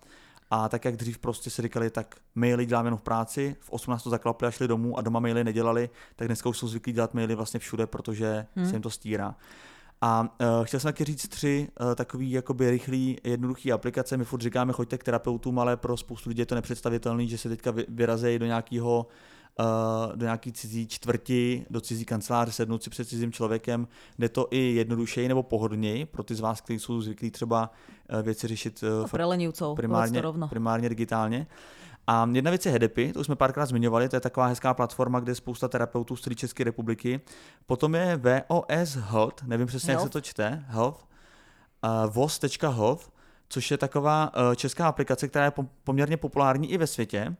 a tak, jak dřív prostě si říkali, tak maily děláme jenom v práci, v 18 to zaklapli a šli domů a doma maily nedělali, tak dneska už jsou zvyklí dělat maily vlastně všude, protože Hmm. se jim to stírá. A uh, chtěl jsem taky říct tři uh, takový jakoby rychlý, jednoduchý aplikace. My furt říkáme, choďte k terapeutům, ale pro spoustu lidí je to nepředstavitelné, že se teďka vy, vyrazejí do nějakého uh, do nějaký cizí čtvrti, do cizí kanceláře, sednout si před cizím člověkem, jde to i jednodušeji nebo pohodlněji pro ty z vás, kteří jsou zvyklí třeba uh, věci řešit No, primárně, primárně digitálně. A jedna věc je Hedepy, to už jsme párkrát zmiňovali, to je taková hezká platforma, kde je spousta terapeutů z celé České republiky. Potom je VOS Health, nevím přesně, jak se Health. to čte, Health, uh, VOS.health, což je taková uh, česká aplikace, která je pom- poměrně populární i ve světě,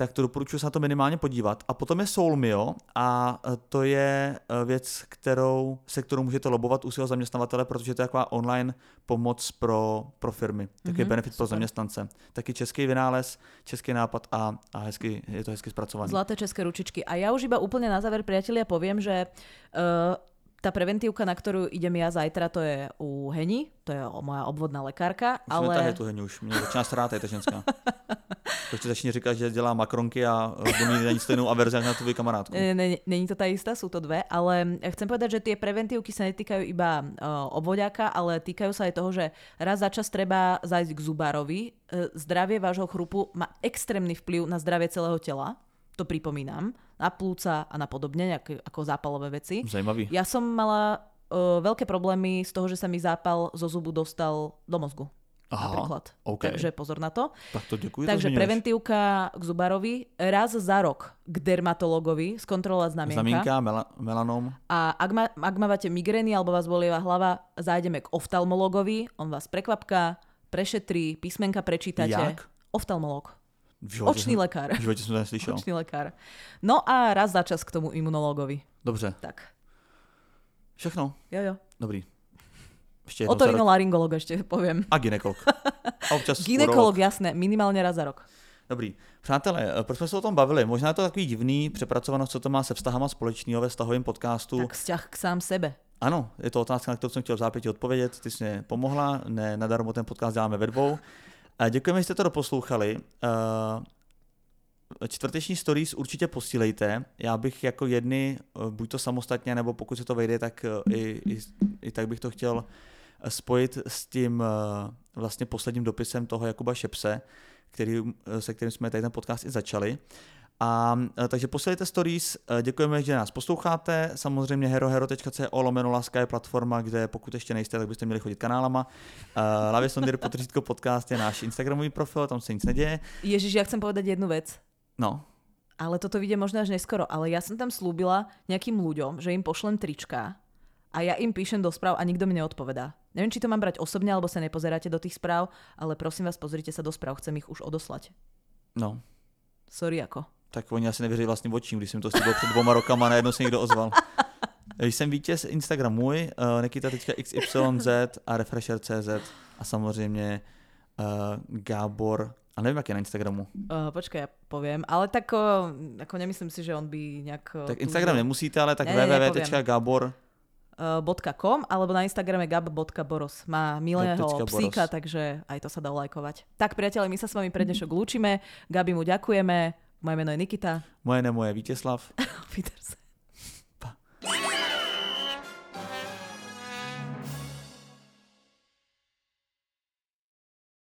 tak to doporučuji se na to minimálně podívat. A potom je Soulmio a uh, to je uh, věc, kterou, se kterou můžete lobovat u svého zaměstnavatele, protože to je taková online pomoc pro, pro firmy. Takový Mhm, benefit pro super. zaměstnance. Taky český vynález, český nápad a, a hezky, je to hezky zpracované. Zlaté české ručičky. A ja už iba úplne na záver, priatelia, poviem, že uh, tá preventívka, na ktorú idem ja zajtra, to je u Heni, to je moja obvodná lekárka, Už ale... ale... tu hení už, mě začíná srát, je ta ženská. Ještě začne říkat, že dělá makronky a eh, bude mít na ní stejnou averzi na. Ne, ne, není to tá istá, sú to dve, ale chcem povedať, že tie preventívky sa netýkajú iba uh, obvodiaka, ale týkajú sa aj toho, že raz za čas treba zajsť k zubárovi. Uh, zdravie vášho chrupu má extrémny vplyv na zdravie celého tela, to pripomínam, na plúca a na podobne, ako, ako zápalové veci. Zajímavý. Ja som mala uh, veľké problémy z toho, že sa mi zápal zo zubu dostal do mozgu. Aha, napríklad. OK. Takže pozor na to. Tak to děkuji, Takže preventívka k zubárovi, raz za rok k dermatologovi, skontrolovať znamienka. Znamínka, mela, melanom. A ak, ma, ak mávate migrény alebo vás bolieva hlava, zájdeme k oftalmologovi, on vás prekvapká, prešetrí, písmenka prečítate. Jak? Oftalmolog. V životě Očný jsem- lekár. V životě jsem to neslyšel. Očný lekár. No a raz za čas k tomu imunologovi. Dobře, Tak, všechno. jo, jo. Dobrý. Rok. Otorinolaryngolog ešte poviem. A ginekolog. A občas Ginekolog, urolog. jasné, minimálně raz za rok. Dobrý. Přátelé, eh, proč jsme se o tom bavili? Možná je to takový divný, přepracovanost, co to má se vztahama společného ve vztahovém podcastu. Tak vzťah k sám sebe. Ano, je to otázka, na kterou jsem chtěl v zápěti odpovědět. Ty jsi mě pomohla, ne, nadarmo ten podcast děláme ve dvou. Děkujeme, že jste to doposlouchali. Uh, čtvrteční stories určitě posílejte. Já bych jako jedny, eh, buď to samostatně, nebo pokud se to vejde, tak eh, i, i, i tak bych to chtěl eh, spojit s tím eh, vlastně posledním dopisem toho Jakuba Šepse, který, eh, se kterým jsme tady ten podcast i začali. A e, takže posílejte stories, e, děkujeme, že nás posloucháte, samozřejmě herohero.co lomeno láska je platforma, kde pokud ještě nejste, tak byste měli chodit kanálama. Uh, Lavě Sondir potržítko podcast je náš Instagramový profil, tam se nic neděje. Ježiš, ja chcem povedať jednu vec. No, Ale toto vyjde možno až neskoro. Ale ja som tam slúbila nejakým ľuďom, že im pošlem trička a ja im píšem do správ a nikto mi neodpovedá. Neviem, či to mám brať osobne, alebo sa nepozeráte do tých správ, ale prosím vás, pozrite sa do správ, chcem ich už odoslať. no, Sorry ako. Tak oni asi nevěří vlastním očím, když jsem to slíbil před dvoma rokama najednou se někdo ozval. Jsem vítěz Instagram můj, uh, Nikita.xyz a Refresher.cz a samozřejmě uh, Gábor, a nevím, jak je na Instagramu. Uh, počkaj, ja poviem. Ale tak uh, ako nemyslím si, že on by nejak... Uh, Tak Instagram nemusíte, ale tak Ne, www.gabor .com alebo na Instagrame gab.boros. Má milého psíka, takže aj to sa dá lajkovať. Tak priatelia, my sa s vami pre dnešok lúčime. Gabi mu ďakujeme. Moje meno je Nikita. Moje jméno je Vítězslav. Petersen.